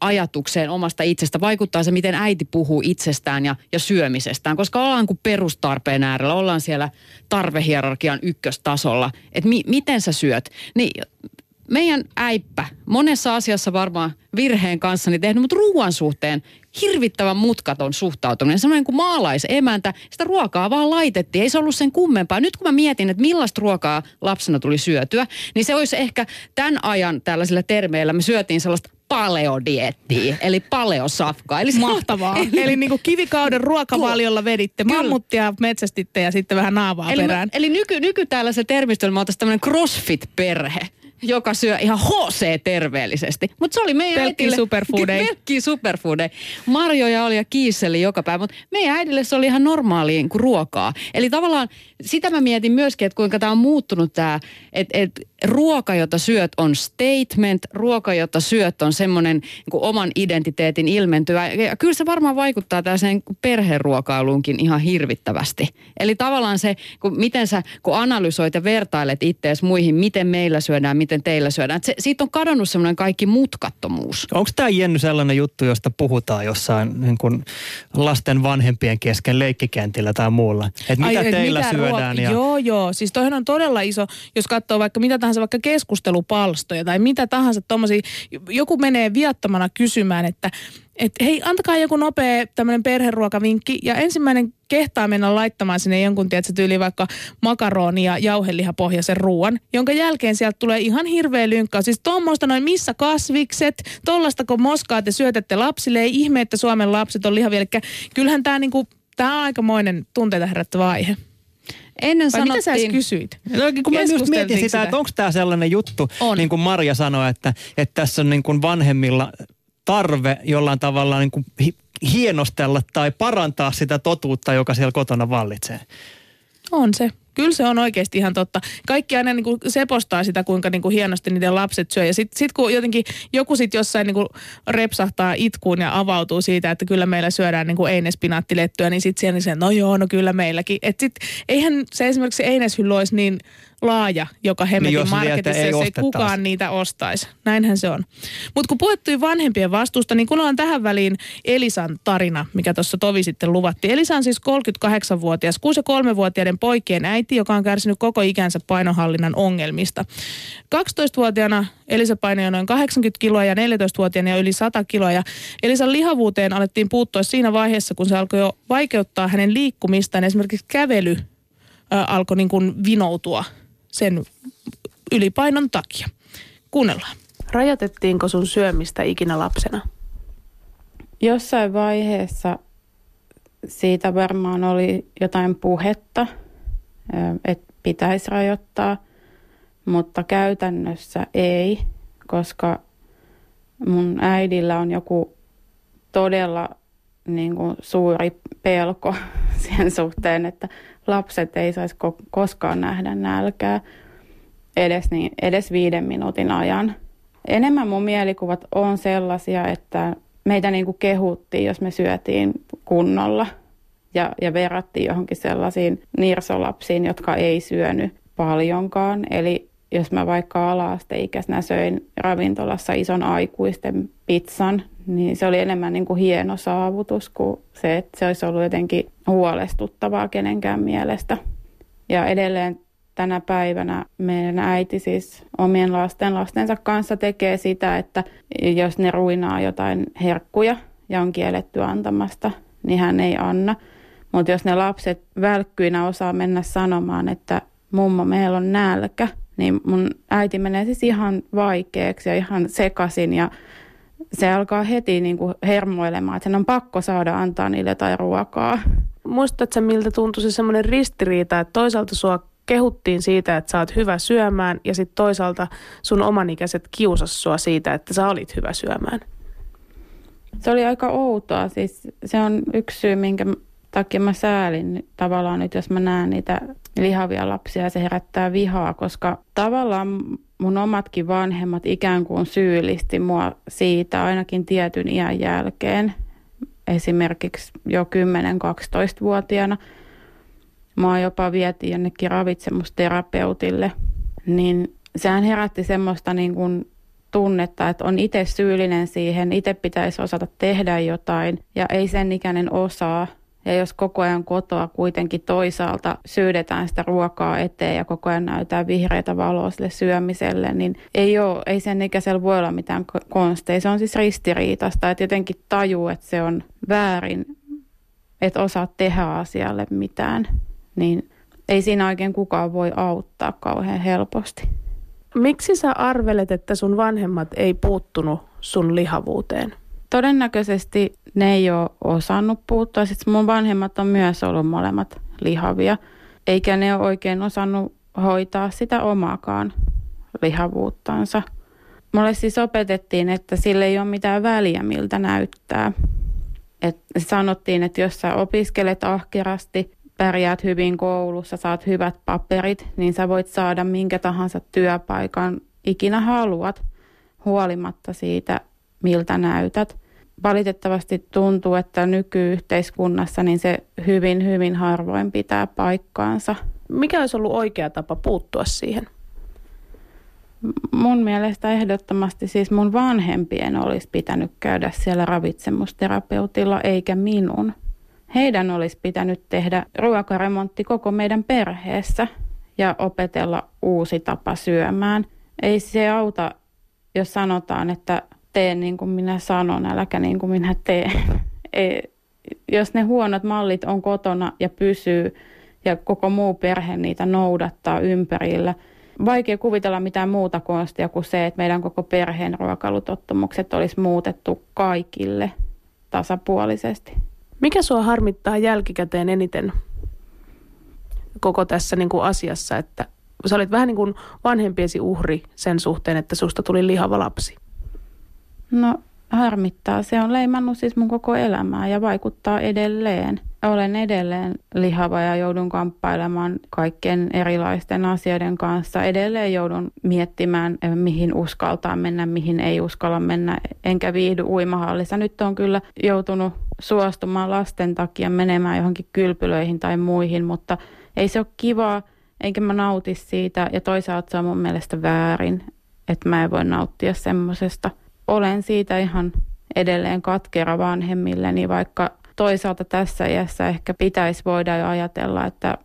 ajatukseen omasta itsestä vaikuttaa se, miten äiti puhuu itsestään ja, ja syömisestään, koska ollaan kuin perustarpeen äärellä, ollaan siellä tarvehierarkian ykköstasolla, että mi, miten sä syöt. Niin meidän äippä, monessa asiassa varmaan virheen kanssa niin tehnyt, mutta ruoan suhteen hirvittävän mutkaton suhtautuminen. Semmoinen kuin maalaisemäntä, sitä ruokaa vaan laitettiin, ei se ollut sen kummempaa. Nyt kun mä mietin, että millaista ruokaa lapsena tuli syötyä, niin se olisi ehkä tämän ajan tällaisilla termeillä, me syötiin sellaista paleodiettiä, eli paleosafkaa. Eli Mahtavaa. <laughs> Eli niin kuin kivikauden ruokavaliolla veditte Kyllä. mammuttia, metsästitte ja sitten vähän naavaa Eli, perään. mä, eli nyky, nyky täällä se termistöllä mä tämmöinen crossfit-perhe joka syö ihan HC-terveellisesti. Mutta se oli meidän Pelkkiä superfoodeja. <laughs> Pelkkiä superfoodeja. Marjoja oli ja kiisseli joka päivä, mutta meidän äidille se oli ihan normaalia niin ruokaa. Eli tavallaan sitä mä mietin myöskin, että kuinka tämä on muuttunut tämä, että et ruoka, jota syöt on statement, ruoka, jota syöt on semmoinen niin oman identiteetin ilmentyä. Ja kyllä se varmaan vaikuttaa tällaiseen perheruokailuunkin ihan hirvittävästi. Eli tavallaan se, kun miten sä kun analysoit ja vertailet ittees muihin, miten meillä syödään, miten teillä syödään. Se, siitä on kadonnut semmoinen kaikki mutkattomuus. Onko tämä Jenny sellainen juttu, josta puhutaan jossain niin kuin lasten vanhempien kesken leikkikentillä tai muulla? Että mitä et teillä mitä syödään? ruok- Ja... Joo, joo. Siis toihan on todella iso, jos katsoo vaikka mitä tahansa vaikka keskustelupalstoja tai mitä tahansa tommosia. Joku menee viattomana kysymään, että et hei, antakaa joku nopea tämmöinen perheruokavinkki. Ja ensimmäinen kehtaa mennä laittamaan sinne jonkun, tiedätkö, tyyli vaikka makaroni ja jauhelihapohjaisen ruoan, jonka jälkeen sieltä tulee ihan hirveä lynkkaus. Siis tuommoista noin missä kasvikset, tollastako moskaa te syötätte lapsille. Ei ihme, että Suomen lapset on lihavia. Eli kyllähän tämä niinku, tää on aikamoinen tunteita herättävä aihe. Ennen Vai mitä sä edes sanottiin... kysyit? No, kun mä just mietin sitä, sitä? että onko tämä sellainen juttu, On. niin kuin Marja sanoi, että, että tässä on niin kuin vanhemmilla tarve jollain tavalla niin kuin hi- hienostella tai parantaa sitä totuutta, joka siellä kotona vallitsee. On se. Kyllä se on oikeasti ihan totta. Kaikki aina niin kuin sepostaa sitä, kuinka niin kuin hienosti niiden lapset syö. Ja sitten sit kun jotenkin joku sitten jossain niin kuin repsahtaa itkuun ja avautuu siitä, että kyllä meillä syödään niin kuin einespinaattilettyä, niin sitten siellä niin se, no joo, no kyllä meilläkin. Et sit, eihän se esimerkiksi eineshylly olisi niin laaja, joka hemmetin Niin, jos marketissa, ei jos ei kukaan niitä ostaisi. Näinhän se on. Mutta kun puhuttui vanhempien vastuusta, niin kun on tähän väliin Elisan tarina, mikä tuossa tovi sitten luvattiin. Elisa on siis 38-vuotias, 6-3-vuotiaiden poikien äiti, joka on kärsinyt koko ikänsä painonhallinnan ongelmista. 12-vuotiaana Elisa painoi noin 80 kiloa ja 14-vuotiaana jo yli 100 kiloa. Ja Elisan lihavuuteen alettiin puuttua siinä vaiheessa, kun se alkoi jo vaikeuttaa hänen liikkumistaan. Esimerkiksi kävely alkoi niin kuin vinoutua sen ylipainon takia. Kuunnellaan. Rajoitettiinko sun syömistä ikinä lapsena? Jossain vaiheessa siitä varmaan oli jotain puhetta, että pitäisi rajoittaa, mutta käytännössä ei, koska mun äidillä on joku todella niin kuin suuri pelko <laughs> sen suhteen, että lapset ei saisi ko- koskaan nähdä nälkää edes, niin, edes viiden minuutin ajan. Enemmän mun mielikuvat on sellaisia, että meitä niin kuin kehuttiin, jos me syötiin kunnolla ja, ja verrattiin johonkin sellaisiin nirsolapsiin, jotka ei syönyt paljonkaan. Eli jos mä vaikka ala-asteikäisenä söin ravintolassa ison aikuisten pizzan, niin se oli enemmän niin kuin hieno saavutus kuin se, että se olisi ollut jotenkin huolestuttavaa kenenkään mielestä. Ja edelleen tänä päivänä meidän äiti siis omien lasten lastensa kanssa tekee sitä, että jos ne ruinaa jotain herkkuja ja on kielletty antamasta, niin hän ei anna. Mutta jos ne lapset välkkyinä osaa mennä sanomaan, että mummo, meillä on nälkä, niin mun äiti menee siis ihan vaikeaksi ja ihan sekasin ja se alkaa heti niin kuin hermoilemaan, että sen on pakko saada antaa niille jotain ruokaa. Muistatko miltä tuntui se semmoinen ristiriita, että toisaalta sua kehuttiin siitä, että sä oot hyvä syömään ja sitten toisaalta sun omanikäiset kiusas sua siitä, että sä olit hyvä syömään? Se oli aika outoa. Siis se on yksi syy, minkä takia mä säälin tavallaan nyt, jos mä näen niitä lihavia lapsia, se herättää vihaa, koska tavallaan mun omatkin vanhemmat ikään kuin syyllisti mua siitä ainakin tietyn iän jälkeen. Esimerkiksi jo 10-12-vuotiaana. Mua jopa vietiin jonnekin ravitsemusterapeutille. Niin sehän herätti semmoista niin kuin tunnetta, että on itse syyllinen siihen, itse pitäisi osata tehdä jotain ja ei sen ikäinen osaa. Ja jos koko ajan kotoa kuitenkin toisaalta syydetään sitä ruokaa eteen ja koko ajan näytetään vihreitä valoa sille syömiselle, niin ei, ole, ei sen ikäisellä voi olla mitään ko- konsteja. Se on siis ristiriitasta, että jotenkin tajuu, että se on väärin, että osaa tehdä asialle mitään. Niin ei siinä oikein kukaan voi auttaa kauhean helposti. Miksi sä arvelet, että sun vanhemmat ei puuttunut sun lihavuuteen? Todennäköisesti ne ei ole osannut puuttua. Sitten mun vanhemmat on myös ollut molemmat lihavia, eikä ne ole oikein osannut hoitaa sitä omaakaan lihavuuttansa. Mulle siis opetettiin, että sille ei ole mitään väliä, miltä näyttää. Et sanottiin, että jos sä opiskelet ahkerasti, pärjäät hyvin koulussa, saat hyvät paperit, niin sä voit saada minkä tahansa työpaikan ikinä haluat, huolimatta siitä, miltä näytät. Valitettavasti tuntuu, että nykyyhteiskunnassa niin se hyvin, hyvin harvoin pitää paikkaansa. Mikä olisi ollut oikea tapa puuttua siihen? Mun mielestä ehdottomasti siis mun vanhempien olisi pitänyt käydä siellä ravitsemusterapeutilla eikä minun. Heidän olisi pitänyt tehdä ruokaremontti koko meidän perheessä ja opetella uusi tapa syömään. Ei se auta, jos sanotaan, että tee niin kuin minä sanon, äläkä niin kuin minä teen. <laughs> Ei, jos ne huonot mallit on kotona ja pysyy ja koko muu perhe niitä noudattaa ympärillä, vaikea kuvitella mitään muuta konstia kuin se, että meidän koko perheen ruokailutottumukset olisi muutettu kaikille tasapuolisesti. Mikä sua harmittaa jälkikäteen eniten koko tässä niin kuin asiassa, että sä olit vähän niin kuin vanhempiesi uhri sen suhteen, että susta tuli lihava lapsi? No harmittaa. Se on leimannut siis mun koko elämää ja vaikuttaa edelleen. Olen edelleen lihava ja joudun kamppailemaan kaikkien erilaisten asioiden kanssa. Edelleen joudun miettimään, eh, mihin uskaltaa mennä, mihin ei uskalla mennä. Enkä viihdy uimahallissa. Nyt on kyllä joutunut suostumaan lasten takia menemään johonkin kylpylöihin tai muihin, mutta ei se ole kivaa, eikä mä nauti siitä. Ja toisaalta se on mun mielestä väärin, että mä en voi nauttia semmoisesta – olen siitä ihan edelleen katkera vanhemmilleni, vaikka toisaalta tässä iässä ehkä pitäisi voida jo ajatella, että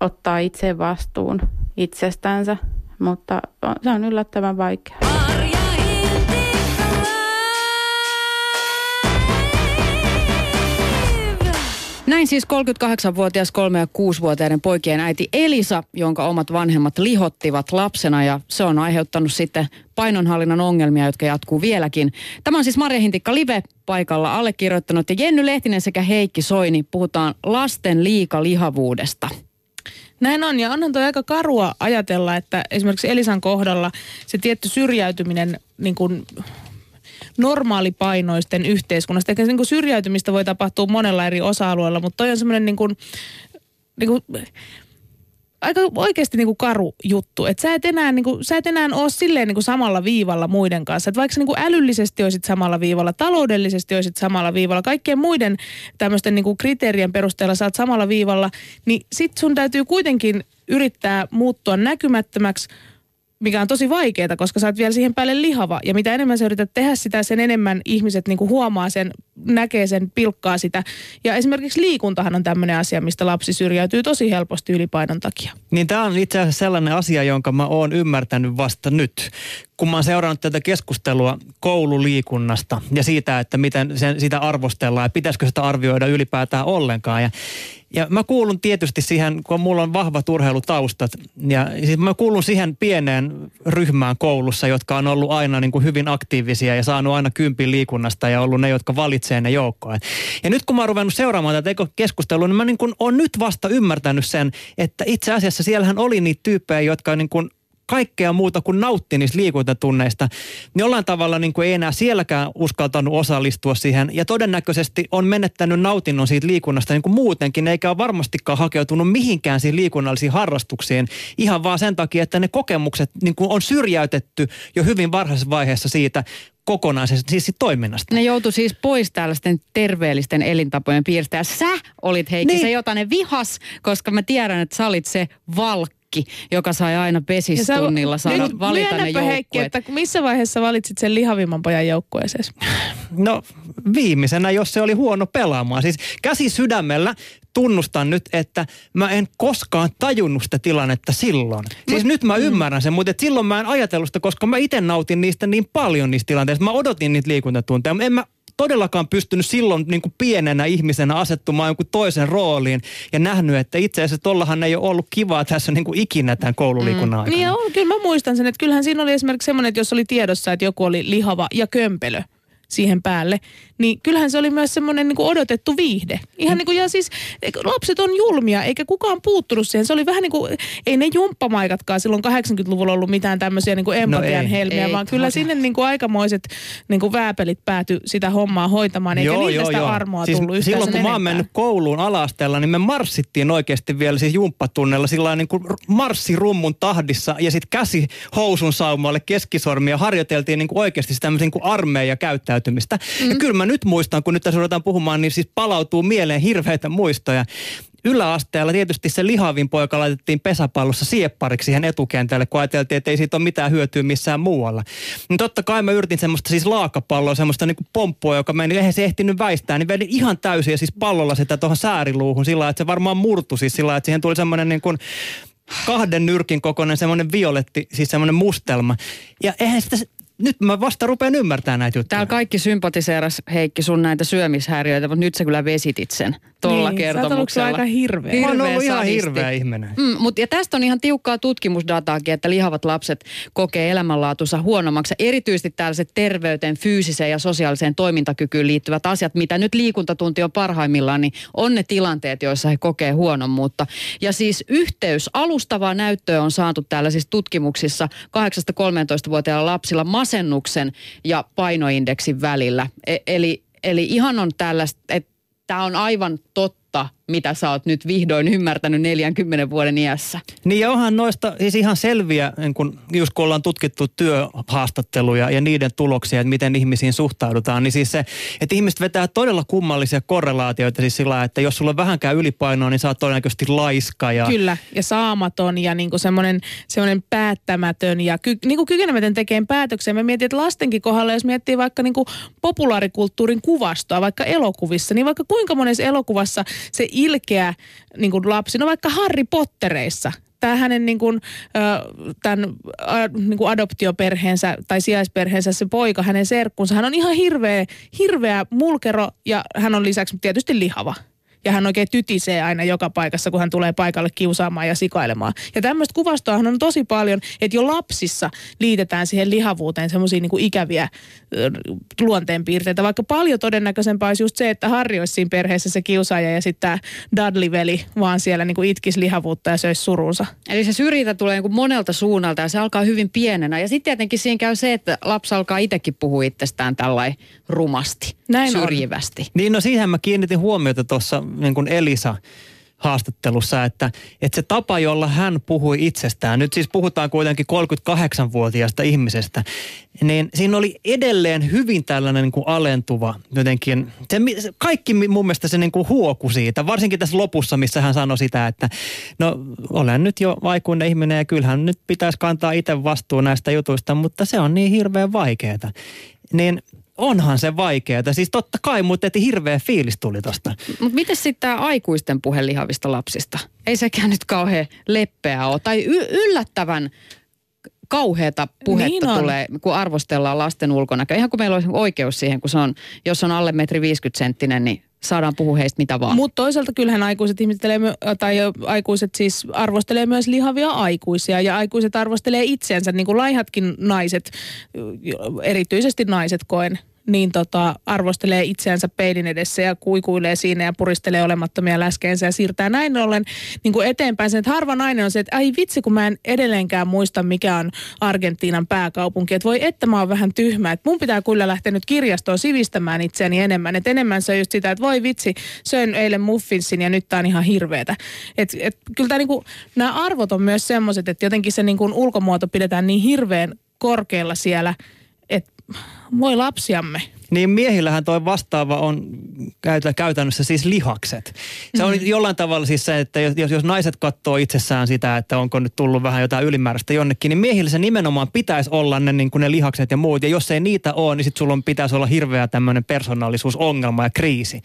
ottaa itse vastuun itsestänsä, mutta se on yllättävän vaikeaa. Näin siis 38-vuotias 3- ja 6-vuotiaiden poikien äiti Elisa, jonka omat vanhemmat lihottivat lapsena ja se on aiheuttanut sitten painonhallinnan ongelmia, jotka jatkuu vieläkin. Tämä on siis Marja Hintikka Live paikalla allekirjoittanut ja Jenny Lehtinen sekä Heikki Soini puhutaan lasten liikalihavuudesta. Näin on, ja onhan toi aika karua ajatella, että esimerkiksi Elisan kohdalla se tietty syrjäytyminen niin kuin normaalipainoisten yhteiskunnasta. Ehkä niin kuin syrjäytymistä voi tapahtua monella eri osa-alueella, mutta toi on semmoinen niin kuin, niin kuin, aika oikeasti niin kuin karu juttu. Että sä et enää, niin kuin, sä et enää ole silleen niin kuin samalla viivalla muiden kanssa. Että vaikka sä niin kuin älyllisesti olisit samalla viivalla, taloudellisesti olisit samalla viivalla, kaikkien muiden tämmöisten niin kuin kriteerien perusteella sä oot samalla viivalla, niin sit sun täytyy kuitenkin yrittää muuttua näkymättömäksi, mikä on tosi vaikeaa, koska sä oot vielä siihen päälle lihava. Ja mitä enemmän sä yrität tehdä sitä, sen enemmän ihmiset niinku huomaa sen, näkee sen, pilkkaa sitä. Ja esimerkiksi liikuntahan on tämmöinen asia, mistä lapsi syrjäytyy tosi helposti ylipainon takia. Niin tämä on itse asiassa sellainen asia, jonka mä oon ymmärtänyt vasta nyt. Kun mä oon seurannut tätä keskustelua koululiikunnasta ja siitä, että miten sen, sitä arvostellaan ja pitäisikö sitä arvioida ylipäätään ollenkaan. Ja, Ja mä kuulun tietysti siihen, kun mulla on vahvat urheilutaustat, ja siis mä kuulun siihen pieneen ryhmään koulussa, jotka on ollut aina niin kuin hyvin aktiivisia ja saanut aina kympin liikunnasta ja ollut ne, jotka valitsee ne joukkoon. Ja nyt kun mä oon ruvennut seuraamaan tätä keskustelua, niin mä niin kuin on nyt vasta ymmärtänyt sen, että itse asiassa siellähän oli niitä tyyppejä, jotka niin kuin kaikkea muuta kuin nautti niistä liikuntatunneista, niin jollain tavalla niin kuin ei enää sielläkään uskaltanut osallistua siihen. Ja todennäköisesti on menettänyt nautinnon siitä liikunnasta niin kuin muutenkin, eikä ole varmastikaan hakeutunut mihinkään siihen liikunnallisiin harrastuksiin. Ihan vaan sen takia, että ne kokemukset niin kuin on syrjäytetty jo hyvin varhaisessa vaiheessa siitä kokonaisesta siis toiminnasta. Ne joutu siis pois tällaisten terveellisten elintapojen piiristä. Ja sä olit Heikki Niin. se, jota ne vihas, koska mä tiedän, että sä olit se valkki, joka sai aina pesistunnilla saada Nyt valita ne myönnäpä, Heikki, joukkueet. että missä vaiheessa valitsit sen lihavimman pojan joukkueeseen? No viimeisenä, jos se oli huono pelaamaan. Siis käsi sydämellä tunnustan nyt, että mä en koskaan tajunnut sitä tilannetta silloin. Siis nyt mä ymmärrän sen, mutta et silloin mä en ajatellut sitä, koska mä itse nautin niistä niin paljon niistä tilanteista. Mä odotin niitä liikuntatunteja. En mä todellakaan pystynyt silloin niin kuin pienenä ihmisenä asettumaan jonkun toisen rooliin ja nähnyt, että itse asiassa tollahan ei ole ollut kivaa tässä niin kuin ikinä tämän koululiikunnan aikana. Niin ja on, kyllä mä muistan sen, että kyllähän siinä oli esimerkiksi semmoinen, että jos oli tiedossa, että joku oli lihava ja kömpelö siihen päälle, niin kyllähän se oli myös semmoinen niin kuin odotettu viihde. Ihan niin kuin, ja siis eikö- lapset on julmia, eikä kukaan puuttunut siihen. Se oli vähän niin kuin, ei ne jumppamaikatkaan silloin 80-luvulla ollut mitään tämmöisiä niin kuin empatian ei. helmiä, Ei vaan kyllä todella. sinne niin kuin aikamoiset niin kuin vääpelit pääty sitä hommaa hoitamaan, eikä niille sitä armoa siis tullut Silloin kun mä oon enempää. mennyt kouluun alasteella, niin me marssittiin oikeasti vielä siis jumppatunnella sillä niin kuin marssirummun tahdissa ja sitten käsi housun saumalle keskisormia harjoiteltiin niin kuin oikeasti sitä tämmöisen niin kuin armeija käyttäytymistä. Mm. Ja kyllä mä nyt muistan, kun nyt tässä ruvetaan puhumaan, niin siis palautuu mieleen hirveitä muistoja. Yläasteella tietysti se lihavin poika laitettiin pesäpallossa sieppariksi siihen etukentälle, kun ajateltiin, että ei siitä ole mitään hyötyä missään muualla. No totta kai mä yritin semmoista siis laakapalloa, semmoista niinku pomppua, joka meni, eihän se ehtinyt väistää, niin vedin ihan täysin ja siis pallolla sitä tuohon sääriluuhun sillä lailla, että se varmaan murtui siis sillä lailla, että siihen tuli semmoinen niin kuin kahden nyrkin kokoinen semmoinen violetti, siis semmoinen mustelma. Ja eihän sitä, nyt mä vasta rupean ymmärtämään näitä juttuja. Täällä kaikki sympatiseeras Heikki sun näitä syömishäiriöitä, mutta nyt sä kyllä vesitit sen tuolla niin, Sä kertomuksella. aika hirveä. Mä oon ollut ihan sadisti. hirveä ihminen. Mm, mut, ja tästä on ihan tiukkaa tutkimusdataakin, että lihavat lapset kokee elämänlaatunsa huonommaksi. Erityisesti tällaiset terveyteen, fyysiseen ja sosiaaliseen toimintakykyyn liittyvät asiat, mitä nyt liikuntatunti on parhaimmillaan, niin on ne tilanteet, joissa he kokee huonommuutta. Ja siis yhteys, alustavaa näyttöä on saatu tällaisissa tutkimuksissa 8-13-vuotiailla lapsilla masennuksen ja painoindeksin välillä. E- eli, eli ihan on tällaista, että tämä on aivan totta, mitä sä oot nyt vihdoin ymmärtänyt 40 vuoden iässä. Niin ja onhan noista siis ihan selviä, niin kun, just kun ollaan tutkittu työhaastatteluja ja niiden tuloksia, että miten ihmisiin suhtaudutaan, niin siis se, että ihmiset vetää todella kummallisia korrelaatioita siis sillä että jos sulla on vähänkään ylipainoa, niin sä oot todennäköisesti laiska ja Kyllä, ja saamaton ja niinku semmoinen, semmoinen päättämätön ja ky, niinku kykenemätön tekemään päätöksiä. Mä mietin, että lastenkin kohdalla, jos miettii vaikka niinku populaarikulttuurin kuvastoa, vaikka elokuvissa, niin vaikka kuinka monessa elokuvassa se ilkeä niinku lapsi, no vaikka Harry Pottereissa, tämä hänen niin kuin, tämän niin kuin adoptioperheensä tai sijaisperheensä se poika, hänen serkkunsa, hän on ihan hirveä, hirveä mulkero ja hän on lisäksi tietysti lihava. Ja hän oikein tytisee aina joka paikassa, kun hän tulee paikalle kiusaamaan ja sikailemaan. Ja tämmöistä kuvastoahan on tosi paljon, että jo lapsissa liitetään siihen lihavuuteen semmoisia niin ikäviä luonteenpiirteitä. Vaikka paljon todennäköisempää olisi just se, että Harri olisi siinä perheessä se kiusaaja ja sitten tämä Dudley-veli vaan siellä niin itkisi lihavuutta ja söisi surunsa. Eli se syrjintä tulee niin kuin monelta suunnalta ja se alkaa hyvin pienenä. Ja sitten tietenkin siinä käy se, että lapsi alkaa itsekin puhua itsestään tällainen rumasti, Näin on. syrjivästi. Niin no siihen mä kiinnitin huomiota tuossa niin kuin Elisa haastattelussa, että, että se tapa, jolla hän puhui itsestään, nyt siis puhutaan kuitenkin 38-vuotiaasta ihmisestä, niin siinä oli edelleen hyvin tällainen niin kuin alentuva jotenkin, se, kaikki mun mielestä se niin kuin huoku siitä, varsinkin tässä lopussa, missä hän sanoi sitä, että no olen nyt jo aikuinen ihminen ja kyllähän nyt pitäisi kantaa itse vastuu näistä jutuista, mutta se on niin hirveän vaikeaa. Niin onhan se vaikeaa. Siis totta kai, mutta että hirveä fiilis tuli tosta. Mutta miten sitten tämä aikuisten puhe lihavista lapsista? Ei sekään nyt kauhean leppeä ole. Tai y- yllättävän kauheata puhetta Niin on. tulee, kun arvostellaan lasten ulkonäköä. Ihan kuin meillä olisi oikeus siihen, kun se on, jos on alle metri 50 senttinen, niin saadaan puhua heistä mitä vaan. Mutta toisaalta kyllähän aikuiset ihmettelee, tai aikuiset siis arvostelee myös lihavia aikuisia ja aikuiset arvostelee itseensä, niin kuin laihatkin naiset, erityisesti naiset koen, niin tota, arvostelee itseänsä peilin edessä ja kuikuilee siinä ja puristelee olemattomia läskeensä ja siirtää näin ollen niin kuin eteenpäin sen, että harva nainen on se, että ai vitsi kun mä en edelleenkään muista mikä on Argentiinan pääkaupunki, että voi että mä oon vähän tyhmä, että mun pitää kyllä lähteä nyt kirjastoon sivistämään itseäni enemmän, että enemmän se on just sitä, että voi vitsi, söin eilen muffinsin ja nyt tää on ihan hirveetä. Et, et, kyllä tää niinku, nämä arvot on myös semmoiset, että jotenkin se niinku ulkomuoto pidetään niin hirveän korkealla siellä, voi lapsiamme. Niin miehillähän toi vastaava on käytä- käytännössä siis lihakset. Se on jollain tavalla siis se, että jos, jos- jos naiset katsoo itsessään sitä, että onko nyt tullut vähän jotain ylimääräistä jonnekin, niin miehillä se nimenomaan pitäisi olla ne, niin kuin ne lihakset ja muut. Ja jos ei niitä ole, niin sitten sulla on, pitäisi olla hirveä tämmöinen persoonallisuusongelma ja kriisi.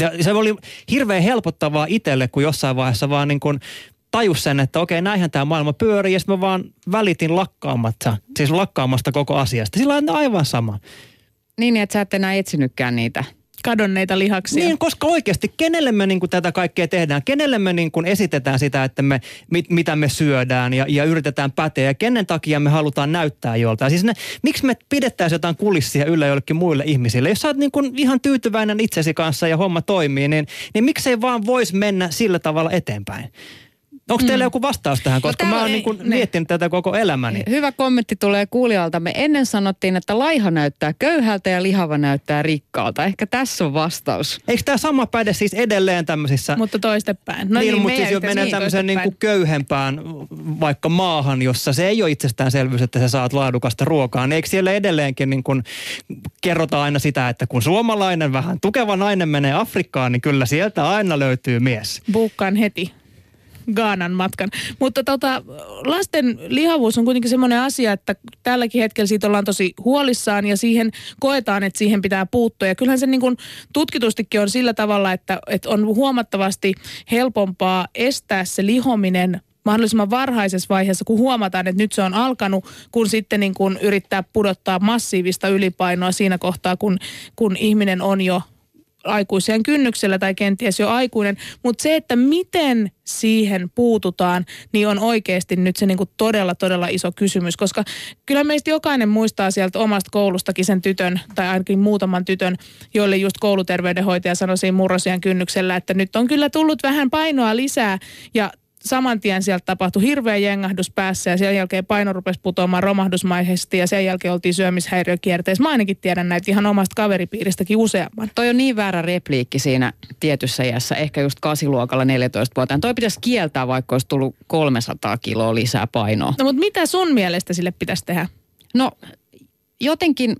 Ja se oli hirveän helpottavaa itselle, kun jossain vaiheessa vaan niin kuin tajus sen, että okei, näinhän tämä maailma pyörii, ja sitten mä vaan välitin lakkaamatta, siis lakkaamasta koko asiasta. Sillä on aivan sama. Niin, että sä et enää etsinytkään niitä. Kadonneita lihaksia. Niin, koska oikeasti, kenelle me niin kuin tätä kaikkea tehdään? Kenelle me niin kuin esitetään sitä, että me, mit, mitä me syödään ja, ja yritetään päteä ja kenen takia me halutaan näyttää joltain? Siis ne, miksi me pidettäisiin jotain kulissia yllä jollekin muille ihmisille? Jos sä oot niin kuin ihan tyytyväinen itsesi kanssa ja homma toimii, niin, niin miksei vaan voisi mennä sillä tavalla eteenpäin? Onko teillä joku vastaus tähän? Koska täällä mä oon ei- niin kuin ne. miettinyt tätä koko elämäni. Hyvä kommentti tulee kuulijalta. Me ennen sanottiin, että laiha näyttää köyhältä ja lihava näyttää rikkaalta. Ehkä tässä on vastaus. Eikö tämä sama päde siis edelleen tämmöisissä Mutta toistepäin. No niin, mutta meidän siis jos mennään niin, tämmöiseen niin kuin köyhempään vaikka maahan, jossa se ei ole itsestäänselvyys, että sä saat laadukasta ruokaa, niin eikö siellä edelleenkin niin kuin kerrota aina sitä, että kun suomalainen vähän tukeva nainen menee Afrikkaan, niin kyllä sieltä aina löytyy mies. Buukkaan heti. Gaanan matkan. Mutta tota, lasten lihavuus on kuitenkin semmoinen asia, että tälläkin hetkellä siitä ollaan tosi huolissaan ja siihen koetaan, että siihen pitää puuttua. Ja kyllähän se niin kuin tutkitustikin on sillä tavalla, että, että on huomattavasti helpompaa estää se lihominen mahdollisimman varhaisessa vaiheessa, kun huomataan, että nyt se on alkanut, kun sitten niin kuin yrittää pudottaa massiivista ylipainoa siinä kohtaa, kun, kun ihminen on jo aikuisien kynnyksellä tai kenties jo aikuinen, mutta se, että miten siihen puututaan, niin on oikeasti nyt se niinku todella, todella iso kysymys, koska kyllä meistä jokainen muistaa sieltä omasta koulustakin sen tytön, tai ainakin muutaman tytön, joille just kouluterveydenhoitaja sanoi siinä murrosian kynnyksellä, että nyt on kyllä tullut vähän painoa lisää, ja saman tien sieltä tapahtui hirveä jengahdus päässä ja sen jälkeen paino rupesi putoamaan romahdusmaisesti ja sen jälkeen oltiin syömishäiriökierteessä. Mä ainakin tiedän näitä ihan omasta kaveripiiristäkin useamman. Toi on niin väärä repliikki siinä tietyssä iässä, ehkä just kasiluokalla 14-vuotiaan. Toi pitäisi kieltää, vaikka olisi tullut 300 kiloa lisää painoa. No mutta mitä sun mielestä sille pitäisi tehdä? No jotenkin,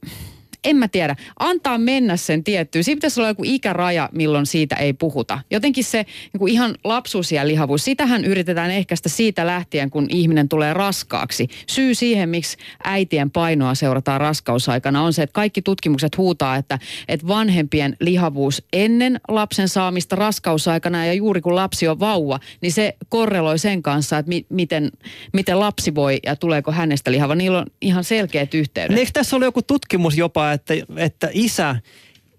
en mä tiedä, antaa mennä sen tiettyyn. Siinä pitäisi olla joku ikäraja, milloin siitä ei puhuta. Jotenkin se niin kuin ihan lapsuus ja lihavuus, sitähän yritetään ehkäistä siitä lähtien, kun ihminen tulee raskaaksi. Syy siihen, miksi äitien painoa seurataan raskausaikana, on se, että kaikki tutkimukset huutaa, että, että vanhempien lihavuus ennen lapsen saamista raskausaikana ja juuri kun lapsi on vauva, niin se korreloi sen kanssa, että mi, miten, miten lapsi voi ja tuleeko hänestä lihava. Niillä on ihan selkeät yhteydet. Niin eikö tässä ole joku tutkimus jopa, että, että isä,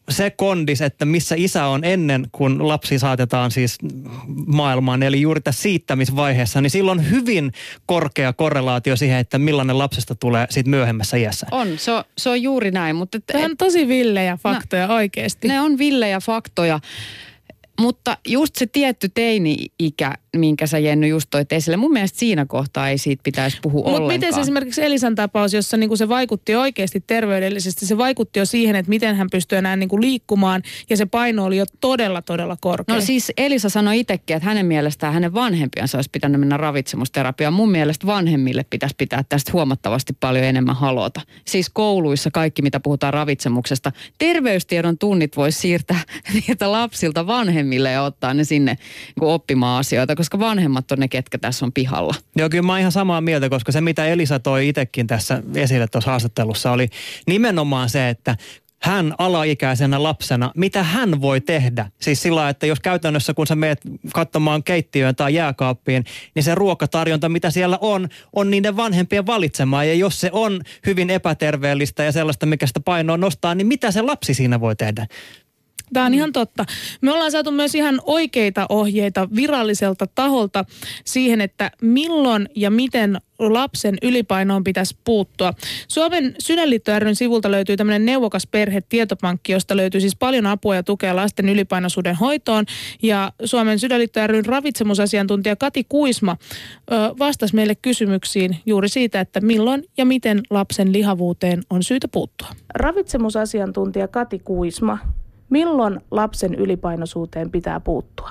se kondis, että missä isä on ennen kuin lapsi saatetaan siis maailmaan, eli juuri tässä siittämisvaiheessa, niin silloin on hyvin korkea korrelaatio siihen, että millainen lapsesta tulee sitten myöhemmässä iässä. On, se on, se on juuri näin, mutta et, Tämä on tosi villejä faktoja oikeasti. ne on villejä faktoja. Mutta just se tietty teini-ikä, minkä sä Jenny just toit esille, mun mielestä siinä kohtaa ei siitä pitäisi puhua Mutta ollenkaan. miten se esimerkiksi Elisan tapaus, jossa niinku se vaikutti oikeasti terveydellisesti, se vaikutti jo siihen, että miten hän pystyy enää niinku liikkumaan ja se paino oli jo todella, todella korkea. No siis Elisa sanoi itsekin, että hänen mielestään hänen vanhempiansa olisi pitänyt mennä ravitsemusterapiaan. Mun mielestä vanhemmille pitäisi pitää tästä huomattavasti paljon enemmän halota. Siis kouluissa kaikki, mitä puhutaan ravitsemuksesta. Terveystiedon tunnit voisi siirtää <laughs> niiltä lapsilta vanhemmille ja ottaa ne sinne niin oppimaan asioita, koska vanhemmat on ne, ketkä tässä on pihalla. Joo, kyllä mä oon ihan samaa mieltä, koska se mitä Elisa toi itsekin tässä esille tuossa haastattelussa oli nimenomaan se, että hän alaikäisenä lapsena, mitä hän voi tehdä? Siis sillä että jos käytännössä kun sä meet katsomaan keittiöön tai jääkaappiin, niin se ruokatarjonta, mitä siellä on, on niiden vanhempien valitsemaa. Ja jos se on hyvin epäterveellistä ja sellaista, mikä sitä painoa nostaa, niin mitä se lapsi siinä voi tehdä? Tämä on ihan totta. Me ollaan saatu myös ihan oikeita ohjeita viralliselta taholta siihen, että milloin ja miten lapsen ylipainoon pitäisi puuttua. Suomen Sydänliitto ryn sivulta löytyy tämmöinen neuvokas perhe tietopankki, josta löytyy siis paljon apua ja tukea lasten ylipainoisuuden hoitoon. Ja Suomen Sydänliitto ryn ravitsemusasiantuntija Kati Kuisma ö, vastasi meille kysymyksiin juuri siitä, että milloin ja miten lapsen lihavuuteen on syytä puuttua. Ravitsemusasiantuntija Kati Kuisma, milloin lapsen ylipainoisuuteen pitää puuttua?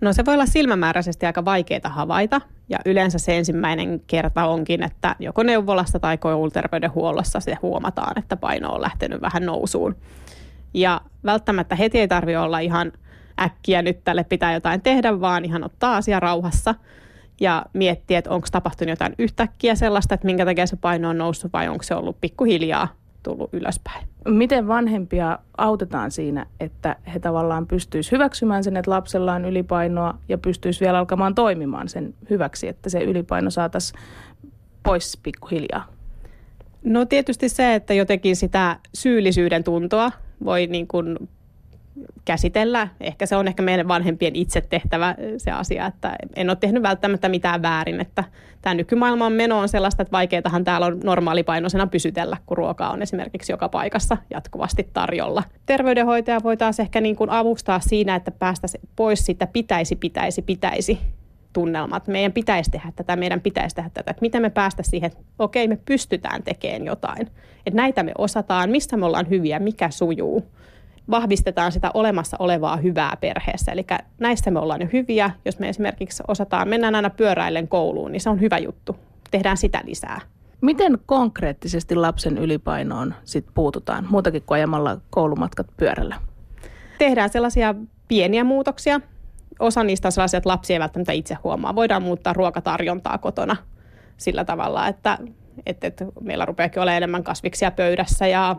No se voi olla silmämääräisesti aika vaikeaa havaita ja yleensä se ensimmäinen kerta onkin, että joko neuvolasta tai kouluterveydenhuollossa se huomataan, että paino on lähtenyt vähän nousuun. Ja välttämättä heti ei tarvitse olla ihan äkkiä nyt tälle pitää jotain tehdä, vaan ihan ottaa asia rauhassa ja miettiä, että onko tapahtunut jotain yhtäkkiä sellaista, että minkä takia se paino on noussut vai onko se ollut pikkuhiljaa tullut ylöspäin. Miten vanhempia autetaan siinä, että he tavallaan pystyisivät hyväksymään sen, että lapsella on ylipainoa ja pystyisi vielä alkamaan toimimaan sen hyväksi, että se ylipaino saataisiin pois pikkuhiljaa? No tietysti se, että jotenkin sitä syyllisyyden tuntoa voi niin kuin käsitellä. Ehkä se on ehkä meidän vanhempien itse tehtävä se asia, että en ole tehnyt välttämättä mitään väärin. Että tämä nykymaailman meno on sellaista, että vaikeatahan täällä on normaalipainoisena pysytellä, kun ruokaa on esimerkiksi joka paikassa jatkuvasti tarjolla. Terveydenhoitaja voi taas ehkä niin kuin avustaa siinä, että päästäisiin pois siitä pitäisi, pitäisi, pitäisi tunnelmat. Meidän pitäisi tehdä tätä, meidän pitäisi tehdä tätä. Että miten me päästä siihen, että okei, me pystytään tekemään jotain. Että näitä me osataan, missä me ollaan hyviä, mikä sujuu vahvistetaan sitä olemassa olevaa hyvää perheessä. Eli näissä me ollaan jo hyviä. Jos me esimerkiksi osataan, mennään aina pyöräillen kouluun, niin se on hyvä juttu. Tehdään sitä lisää. Miten konkreettisesti lapsen ylipainoon sit puututaan, muutakin kuin ajamalla koulumatkat pyörällä? Tehdään sellaisia pieniä muutoksia. Osa niistä on sellaisia, että lapsi ei välttämättä itse huomaa. Voidaan muuttaa ruokatarjontaa kotona sillä tavalla, että, että, että meillä rupeakin olemaan enemmän kasviksia pöydässä ja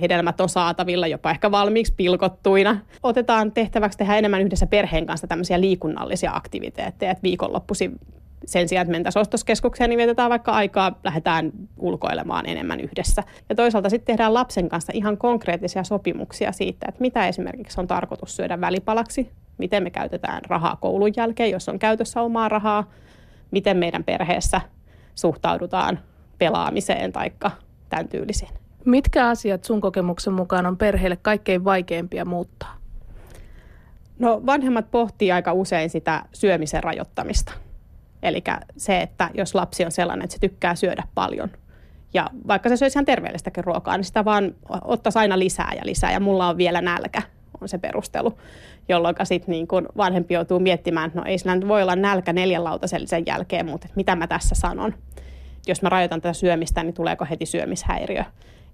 hedelmät on saatavilla jopa ehkä valmiiksi pilkottuina. Otetaan tehtäväksi tehdä enemmän yhdessä perheen kanssa tämmöisiä liikunnallisia aktiviteetteja, että viikonloppuisin sen sijaan, että mentäisiin ostoskeskukseen, niin vietetään vaikka aikaa, lähdetään ulkoilemaan enemmän yhdessä. Ja toisaalta sitten tehdään lapsen kanssa ihan konkreettisia sopimuksia siitä, että mitä esimerkiksi on tarkoitus syödä välipalaksi, miten me käytetään rahaa koulun jälkeen, jos on käytössä omaa rahaa, miten meidän perheessä suhtaudutaan pelaamiseen tai tämän tyylisiin. Mitkä asiat sun kokemuksen mukaan on perheelle kaikkein vaikeimpia muuttaa? No vanhemmat pohtii aika usein sitä syömisen rajoittamista. Eli se, että jos lapsi on sellainen, että se tykkää syödä paljon, ja vaikka se söisi ihan terveellistäkin ruokaa, niin sitä vaan ottaisi aina lisää ja lisää, ja mulla on vielä nälkä, on se perustelu. Jolloin sitten niin kun vanhempi joutuu miettimään, että no ei sillä nyt voi olla nälkä neljän lautasella sen jälkeen, mutta mitä mä tässä sanon. Jos mä rajoitan tätä syömistä, niin tuleeko heti syömishäiriö.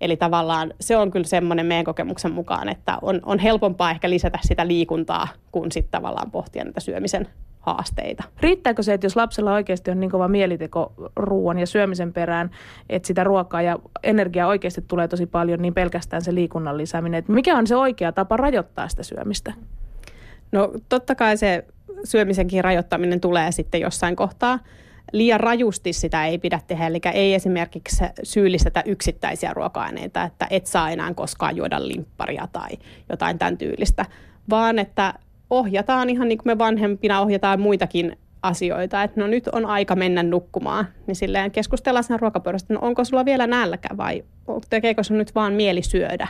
Eli tavallaan se on kyllä semmoinen meidän kokemuksen mukaan, että on, on helpompaa ehkä lisätä sitä liikuntaa, kuin sitten tavallaan pohtia näitä syömisen haasteita. Riittääkö se, että jos lapsella oikeasti on niin kova mieliteko ruoan ja syömisen perään, että sitä ruokaa ja energiaa oikeasti tulee tosi paljon, niin pelkästään se liikunnan lisääminen. Että mikä on se oikea tapa rajoittaa sitä syömistä? No totta kai se syömisenkin rajoittaminen tulee sitten jossain kohtaa. Liian rajusti sitä ei pidä tehdä, eli ei esimerkiksi syyllistetä yksittäisiä ruoka-aineita, että et saa enää koskaan juoda limpparia tai jotain tämän tyylistä, vaan että ohjataan ihan niin kuin me vanhempina ohjataan muitakin asioita, että no nyt on aika mennä nukkumaan, niin silleen keskustellaan sen ruokapöydästä, no onko sulla vielä nälkä vai tekeekö sun nyt vaan mieli syödä?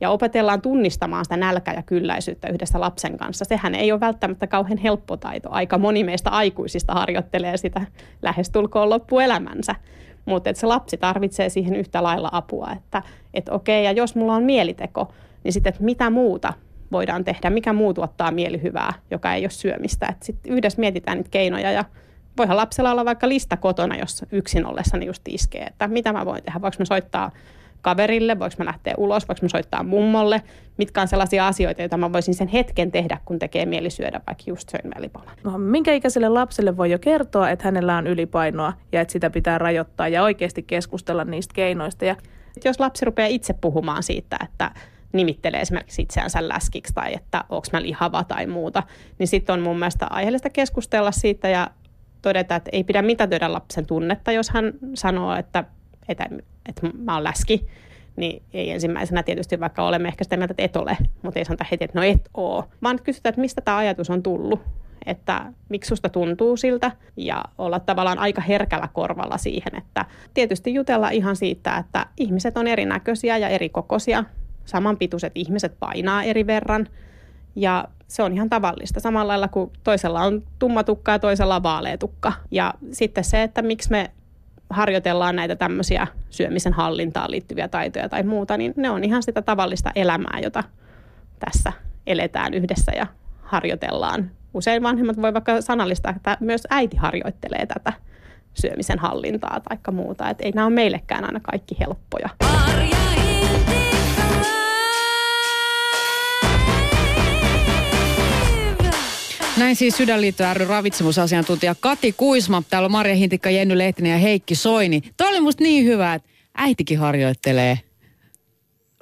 Ja opetellaan tunnistamaan sitä nälkä- ja kylläisyyttä yhdessä lapsen kanssa. Sehän ei ole välttämättä kauhean helppo taito. Aika moni meistä aikuisista harjoittelee sitä lähestulkoon loppuelämänsä. Mutta se lapsi tarvitsee siihen yhtä lailla apua, että et okei, ja jos mulla on mieliteko, niin sitten mitä muuta voidaan tehdä, mikä muu tuottaa mielihyvää, joka ei ole syömistä. Et sit yhdessä mietitään niitä keinoja ja voihan lapsella olla vaikka lista kotona, jos yksin ollessani just iskee, että mitä mä voin tehdä, voiko mä soittaa kaverille, voiko mä lähteä ulos, voiko mä soittaa mummolle, mitkä on sellaisia asioita, joita mä voisin sen hetken tehdä, kun tekee mieli syödä vaikka just söin välipalan. No, minkä ikäiselle lapselle voi jo kertoa, että hänellä on ylipainoa ja että sitä pitää rajoittaa ja oikeasti keskustella niistä keinoista. Ja Jos lapsi rupeaa itse puhumaan siitä, että nimittelee esimerkiksi itseänsä läskiksi tai että onko mä lihava tai muuta, niin sitten on mun mielestä aiheellista keskustella siitä ja todeta, että ei pidä mitätöidä lapsen tunnetta, jos hän sanoo, että, että, että mä oon läski, niin ei ensimmäisenä tietysti, vaikka olemme ehkä sitä mieltä, että et ole, mutta ei sanota heti, että no et oo, vaan kysytään, että mistä tämä ajatus on tullut, että miksi susta tuntuu siltä ja olla tavallaan aika herkällä korvalla siihen, että tietysti jutella ihan siitä, että ihmiset on erinäköisiä ja eri kokoisia, samanpituiset ihmiset painaa eri verran ja se on ihan tavallista. Samalla lailla kuin toisella on tumma tukka ja toisella on vaalea tukka. Ja sitten se, että miksi me harjoitellaan näitä tämmöisiä syömisen hallintaan liittyviä taitoja tai muuta, niin ne on ihan sitä tavallista elämää, jota tässä eletään yhdessä ja harjoitellaan. Usein vanhemmat voi vaikka sanallistaa, että myös äiti harjoittelee tätä syömisen hallintaa tai muuta. Että ei nämä ole meillekään aina kaikki helppoja. Näin siis Sydänliitto ry ravitsemusasiantuntija Kati Kuisma. Täällä on Marja Hintikka, Jenny Lehtinen ja Heikki Soini. Tuo oli musta niin hyvä, että äitikin harjoittelee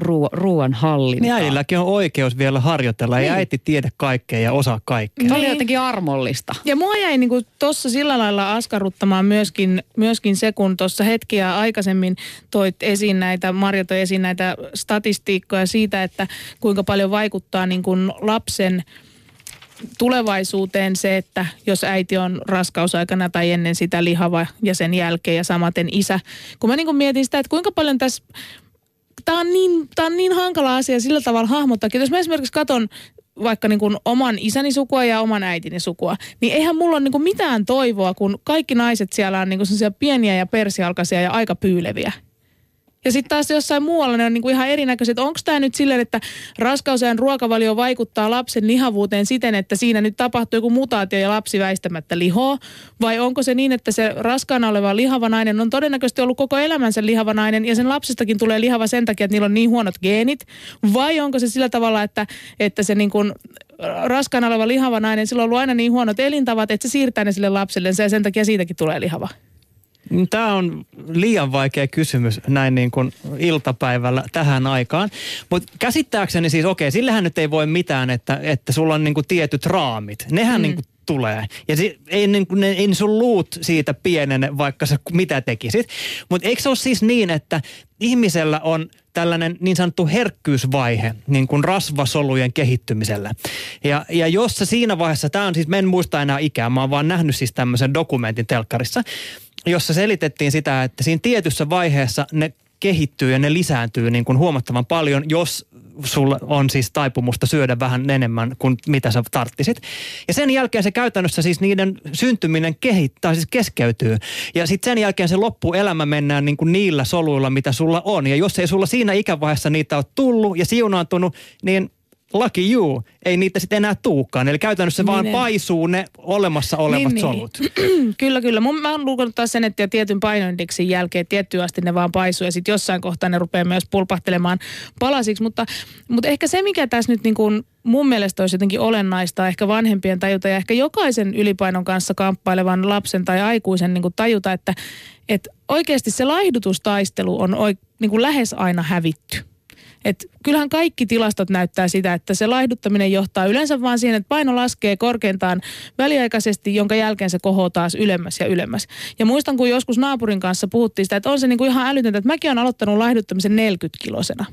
ruo- ruoan hallintaa. Niin äidilläkin on oikeus vielä harjoitella. Ei Niin. äiti tiedä kaikkea ja osaa kaikkea. Tämä oli Niin. jotenkin armollista. Ja mua jäi niinku tuossa sillä lailla askarruttamaan myöskin, myöskin se, kun tuossa hetkiä aikaisemmin toit esiin näitä, Marja toi esiin näitä statistiikkoja siitä, että kuinka paljon vaikuttaa niin kuin lapsen tulevaisuuteen se, että jos äiti on raskausaikana tai ennen sitä lihava ja sen jälkeen ja samaten isä. Kun mä niin kuin mietin sitä, että kuinka paljon tässä tämä on, niin, on niin hankala asia sillä tavalla hahmottaa. Jos mä esimerkiksi katson vaikka niin kuin oman isäni sukua ja oman äitini sukua, niin eihän mulla ole niin kuin mitään toivoa, kun kaikki naiset siellä on niin kuin pieniä ja persialkaisia ja aika pyyleviä. Ja sitten taas jossain muualla ne on niinku ihan erinäköiset. Onko tämä nyt silleen, että raskausajan ruokavalio vaikuttaa lapsen lihavuuteen siten, että siinä nyt tapahtuu joku mutaatio ja lapsi väistämättä lihoo? Vai onko se niin, että se raskaana oleva lihava nainen on todennäköisesti ollut koko elämänsä lihava nainen ja sen lapsestakin tulee lihava sen takia, että niillä on niin huonot geenit? Vai onko se sillä tavalla, että, että se niin kuin raskaana oleva lihava nainen, sillä on ollut aina niin huonot elintavat, että se siirtää ne sille lapselle ja sen takia siitäkin tulee lihava? Tämä on liian vaikea kysymys näin niin kuin iltapäivällä tähän aikaan. Mutta käsittääkseni siis, okei, sillähän nyt ei voi mitään, että, että sulla on niin kuin tietyt raamit. Nehän mm. niin kuin tulee. Ja si, ei, niin kuin, ne, ei sun luut siitä pienene, vaikka sä mitä tekisit. Mutta eikö se ole siis niin, että ihmisellä on tällainen niin sanottu herkkyysvaihe niin kuin rasvasolujen kehittymisellä. Ja, ja jos se siinä vaiheessa, tämä on siis, mä en muista enää ikää, mä oon vaan nähnyt siis tämmöisen dokumentin telkkarissa, jossa selitettiin sitä, että siinä tietyssä vaiheessa ne kehittyy ja ne lisääntyy niin kuin huomattavan paljon, jos sulla on siis taipumusta syödä vähän enemmän kuin mitä sä tarttisit. Ja sen jälkeen se käytännössä siis niiden syntyminen kehittää, siis keskeytyy. Ja sitten sen jälkeen se loppuelämä mennään niin kuin niillä soluilla, mitä sulla on. Ja jos ei sulla siinä ikävaiheessa niitä ole tullut ja siunaantunut, niin lucky you, ei niitä sitten enää tuukaan. Eli käytännössä Niin vaan ei. paisuu ne olemassa olevat Niin, solut. niin. <clears throat> kyllä, kyllä. Mun, mä oon lukenut taas sen, että tietyn painoindeksin jälkeen tiettyyn asti ne vaan paisuu ja sitten jossain kohtaa ne rupeaa myös pulpahtelemaan palasiksi. Mutta, mutta ehkä se, mikä tässä nyt niin kuin mun mielestä olisi jotenkin olennaista ehkä vanhempien tajuta ja ehkä jokaisen ylipainon kanssa kamppailevan lapsen tai aikuisen niin kuin tajuta, että, että oikeasti se laihdutustaistelu on oik, niin kuin lähes aina hävitty. Et kyllähän kaikki tilastot näyttää sitä, että se laihduttaminen johtaa yleensä vaan siihen, että paino laskee korkeintaan väliaikaisesti, jonka jälkeen se kohoo taas ylemmäs ja ylemmäs. Ja muistan, kun joskus naapurin kanssa puhuttiin sitä, että on se niinku ihan älytöntä, että mäkin olen aloittanut laihduttamisen 40-kilosena.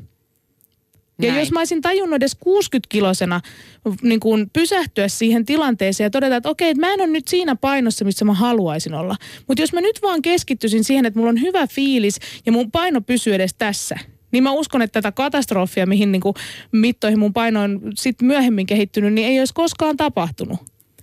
Ja Näin. jos mä olisin tajunnut edes 60-kilosena niin kuin pysähtyä siihen tilanteeseen ja todeta, että okei, että mä en ole nyt siinä painossa, missä mä haluaisin olla. Mutta jos mä nyt vaan keskittyisin siihen, että mulla on hyvä fiilis ja mun paino pysyy edes tässä, niin mä uskon, että tätä katastrofia, mihin niin kuin mittoihin mun paino on sit myöhemmin kehittynyt, niin ei olisi koskaan tapahtunut.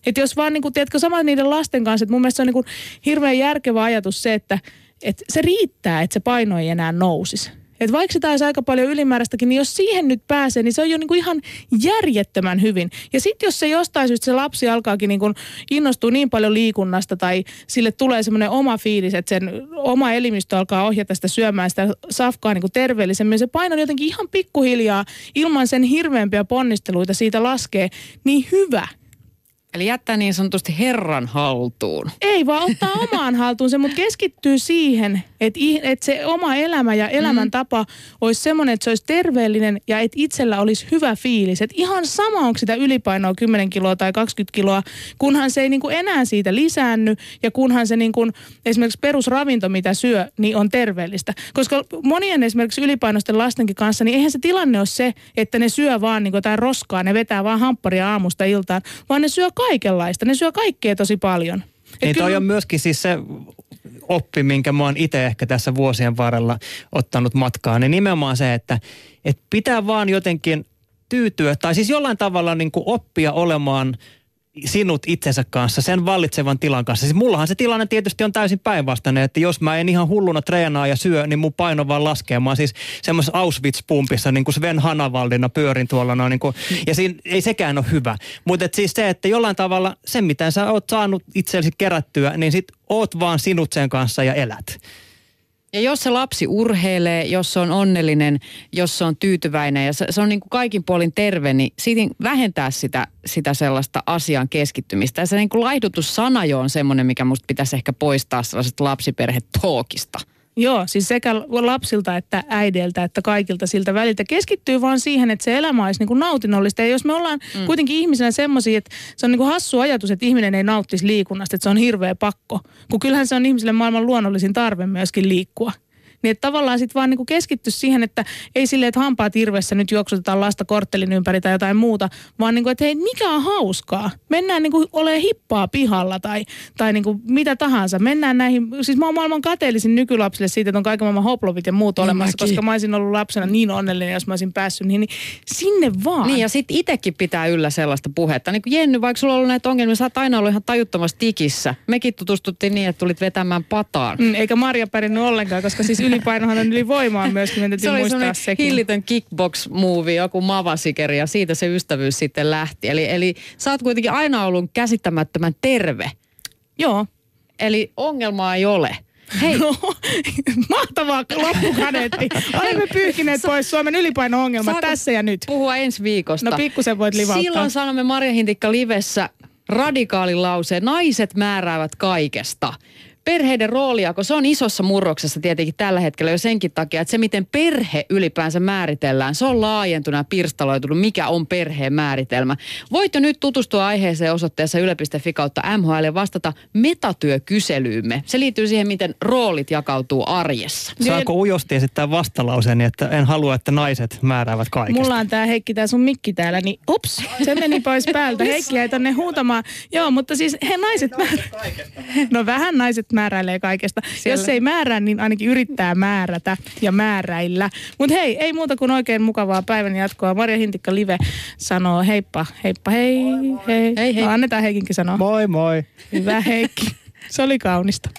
Että jos vaan, niin kuin, tiedätkö, sama niiden lasten kanssa, että mun mielestä se on niin kuin hirveän järkevä ajatus se, että, että se riittää, että se paino ei enää nousisi. Et vaikka sitä olisi aika paljon ylimääräistäkin, niin jos siihen nyt pääsee, niin se on jo niinku ihan järjettömän hyvin. Ja sitten jos se jostain syystä se lapsi alkaakin niinku innostua niin paljon liikunnasta tai sille tulee semmoinen oma fiilis, että sen oma elimistö alkaa ohjata sitä syömään sitä safkaa niinku terveellisemmin. Se paino jotenkin ihan pikkuhiljaa ilman sen hirveämpiä ponnisteluita siitä laskee niin hyvä. Eli jättää niin sanotusti herran haltuun. Ei vaan ottaa <laughs> omaan haltuunsa, mutta keskittyy siihen, että, että se oma elämä ja elämäntapa olisi semmoinen, että se olisi terveellinen ja että itsellä olisi hyvä fiilis. Että ihan sama onko sitä ylipainoa 10 kiloa tai 20 kiloa, kunhan se ei niinku enää siitä lisäänny ja kunhan se niinku, esimerkiksi perusravinto, mitä syö, niin on terveellistä. Koska monien esimerkiksi ylipainoisten lastenkin kanssa, niin eihän se tilanne ole se, että ne syö vaan niinku jotain roskaa, ne vetää vaan hampparia aamusta iltaan, vaan ne syö kaikenlaista. Ne syö kaikkea tosi paljon. Et Niin toi kyllä- on myöskin siis se oppi, minkä mä oon itse ehkä tässä vuosien varrella ottanut matkaan, niin nimenomaan se, että, että pitää vaan jotenkin tyytyä, tai siis jollain tavalla niin kuin oppia olemaan sinut itsensä kanssa, sen vallitsevan tilan kanssa. Siis mullahan se tilanne tietysti on täysin päinvastainen, että jos mä en ihan hulluna treenaa ja syö, niin mun paino vaan laskee. Mä siis semmoisessa Auschwitz-pumpissa, niin kuin Sven Hanavaldina pyörin tuolla noin, niin kuin, ja siinä ei sekään ole hyvä. Mutta siis se, että jollain tavalla se, mitä sä oot saanut itsellesi kerättyä, niin sit oot vaan sinut sen kanssa ja elät. Ja jos se lapsi urheilee, jos se on onnellinen, jos se on tyytyväinen ja se, se on niin kuin kaikin puolin terve, niin siitä vähentää sitä, sitä sellaista asian keskittymistä. Ja se niin kuin laihdutussana jo on semmoinen, mikä musta pitäisi ehkä poistaa sellaisesta lapsiperhetookista. Joo, siis sekä lapsilta että äideiltä että kaikilta siltä väliltä keskittyy vaan siihen, että se elämä olisi niinku nautinnollista. Ja jos me ollaan mm. kuitenkin ihmisenä semmoisia, että se on niinku hassu ajatus, että ihminen ei nauttisi liikunnasta, että se on hirveä pakko. Kun kyllähän se on ihmiselle maailman luonnollisin tarve myöskin liikkua. Niin että tavallaan sitten vaan niinku keskitty siihen, että ei silleen, että hampaat irvessä nyt juoksutetaan lasta korttelin ympäri tai jotain muuta, vaan niinku, että hei, mikä on hauskaa? Mennään niinku ole hippaa pihalla tai, tai niinku mitä tahansa. Mennään näihin, siis mä oon maailman kateellisin nykylapsille siitä, että on kaiken maailman hoplovit ja muut olemassa, mäkin. koska mä olisin ollut lapsena niin onnellinen, jos mä olisin päässyt niihin, niin sinne vaan. Niin ja sitten itsekin pitää yllä sellaista puhetta. Niin kuin Jenny, vaikka sulla on ollut näitä ongelmia, sä oot aina ollut ihan tajuttomassa tikissä. Mekin tutustuttiin niin, että tulit vetämään pataan. Mm, eikä Marja pärjännyt ollenkaan, koska siis <laughs> ylipainohan on ylivoimaa myöskin, meidän Se täytyy oli muistaa sekin. hillitön kickbox-movie, joku mavasikeri ja siitä se ystävyys sitten lähti. Eli, eli sä oot kuitenkin aina ollut käsittämättömän terve. Joo. Eli ongelmaa ei ole. Hei, No, <laughs> mahtavaa loppukaneetti. <laughs> Olemme pyyhkineet pois Suomen ylipaino-ongelmat tässä ja nyt. puhua ensi viikosta. No pikkusen voit livauttaa. Silloin sanomme Marja Hintikka Livessä radikaalin lauseen, naiset määräävät kaikesta. Perheiden roolijako, se on isossa murroksessa tietenkin tällä hetkellä jo senkin takia, että se miten perhe ylipäänsä määritellään, se on laajentunut ja pirstaloitunut, mikä on perheen määritelmä. Voit jo nyt tutustua aiheeseen osoitteessa yle.fi kautta MHL ja vastata metatyökyselyymme. Se liittyy siihen, miten roolit jakautuu arjessa. Saanko ujosti esittää vastalauseeni, että en halua, että naiset määräävät kaikesta? Mulla on tää Heikki, tää sun mikki täällä, niin ups, se meni pois päältä. <laughs> Heikki jäi tonne huutamaan. Joo, mutta siis he naiset määrä... No vähän naiset määräilee kaikesta. Siellä- Jos ei määrää, niin ainakin yrittää määrätä ja määräillä. Mutta hei, ei muuta kuin oikein mukavaa päivän jatkoa. Marja Hintikka Live sanoo heippa, heippa, hei, hei. Hei, hei. No, annetaan Heikinkin sanoa. Moi moi. Hyvä Heikki. Se oli kaunista.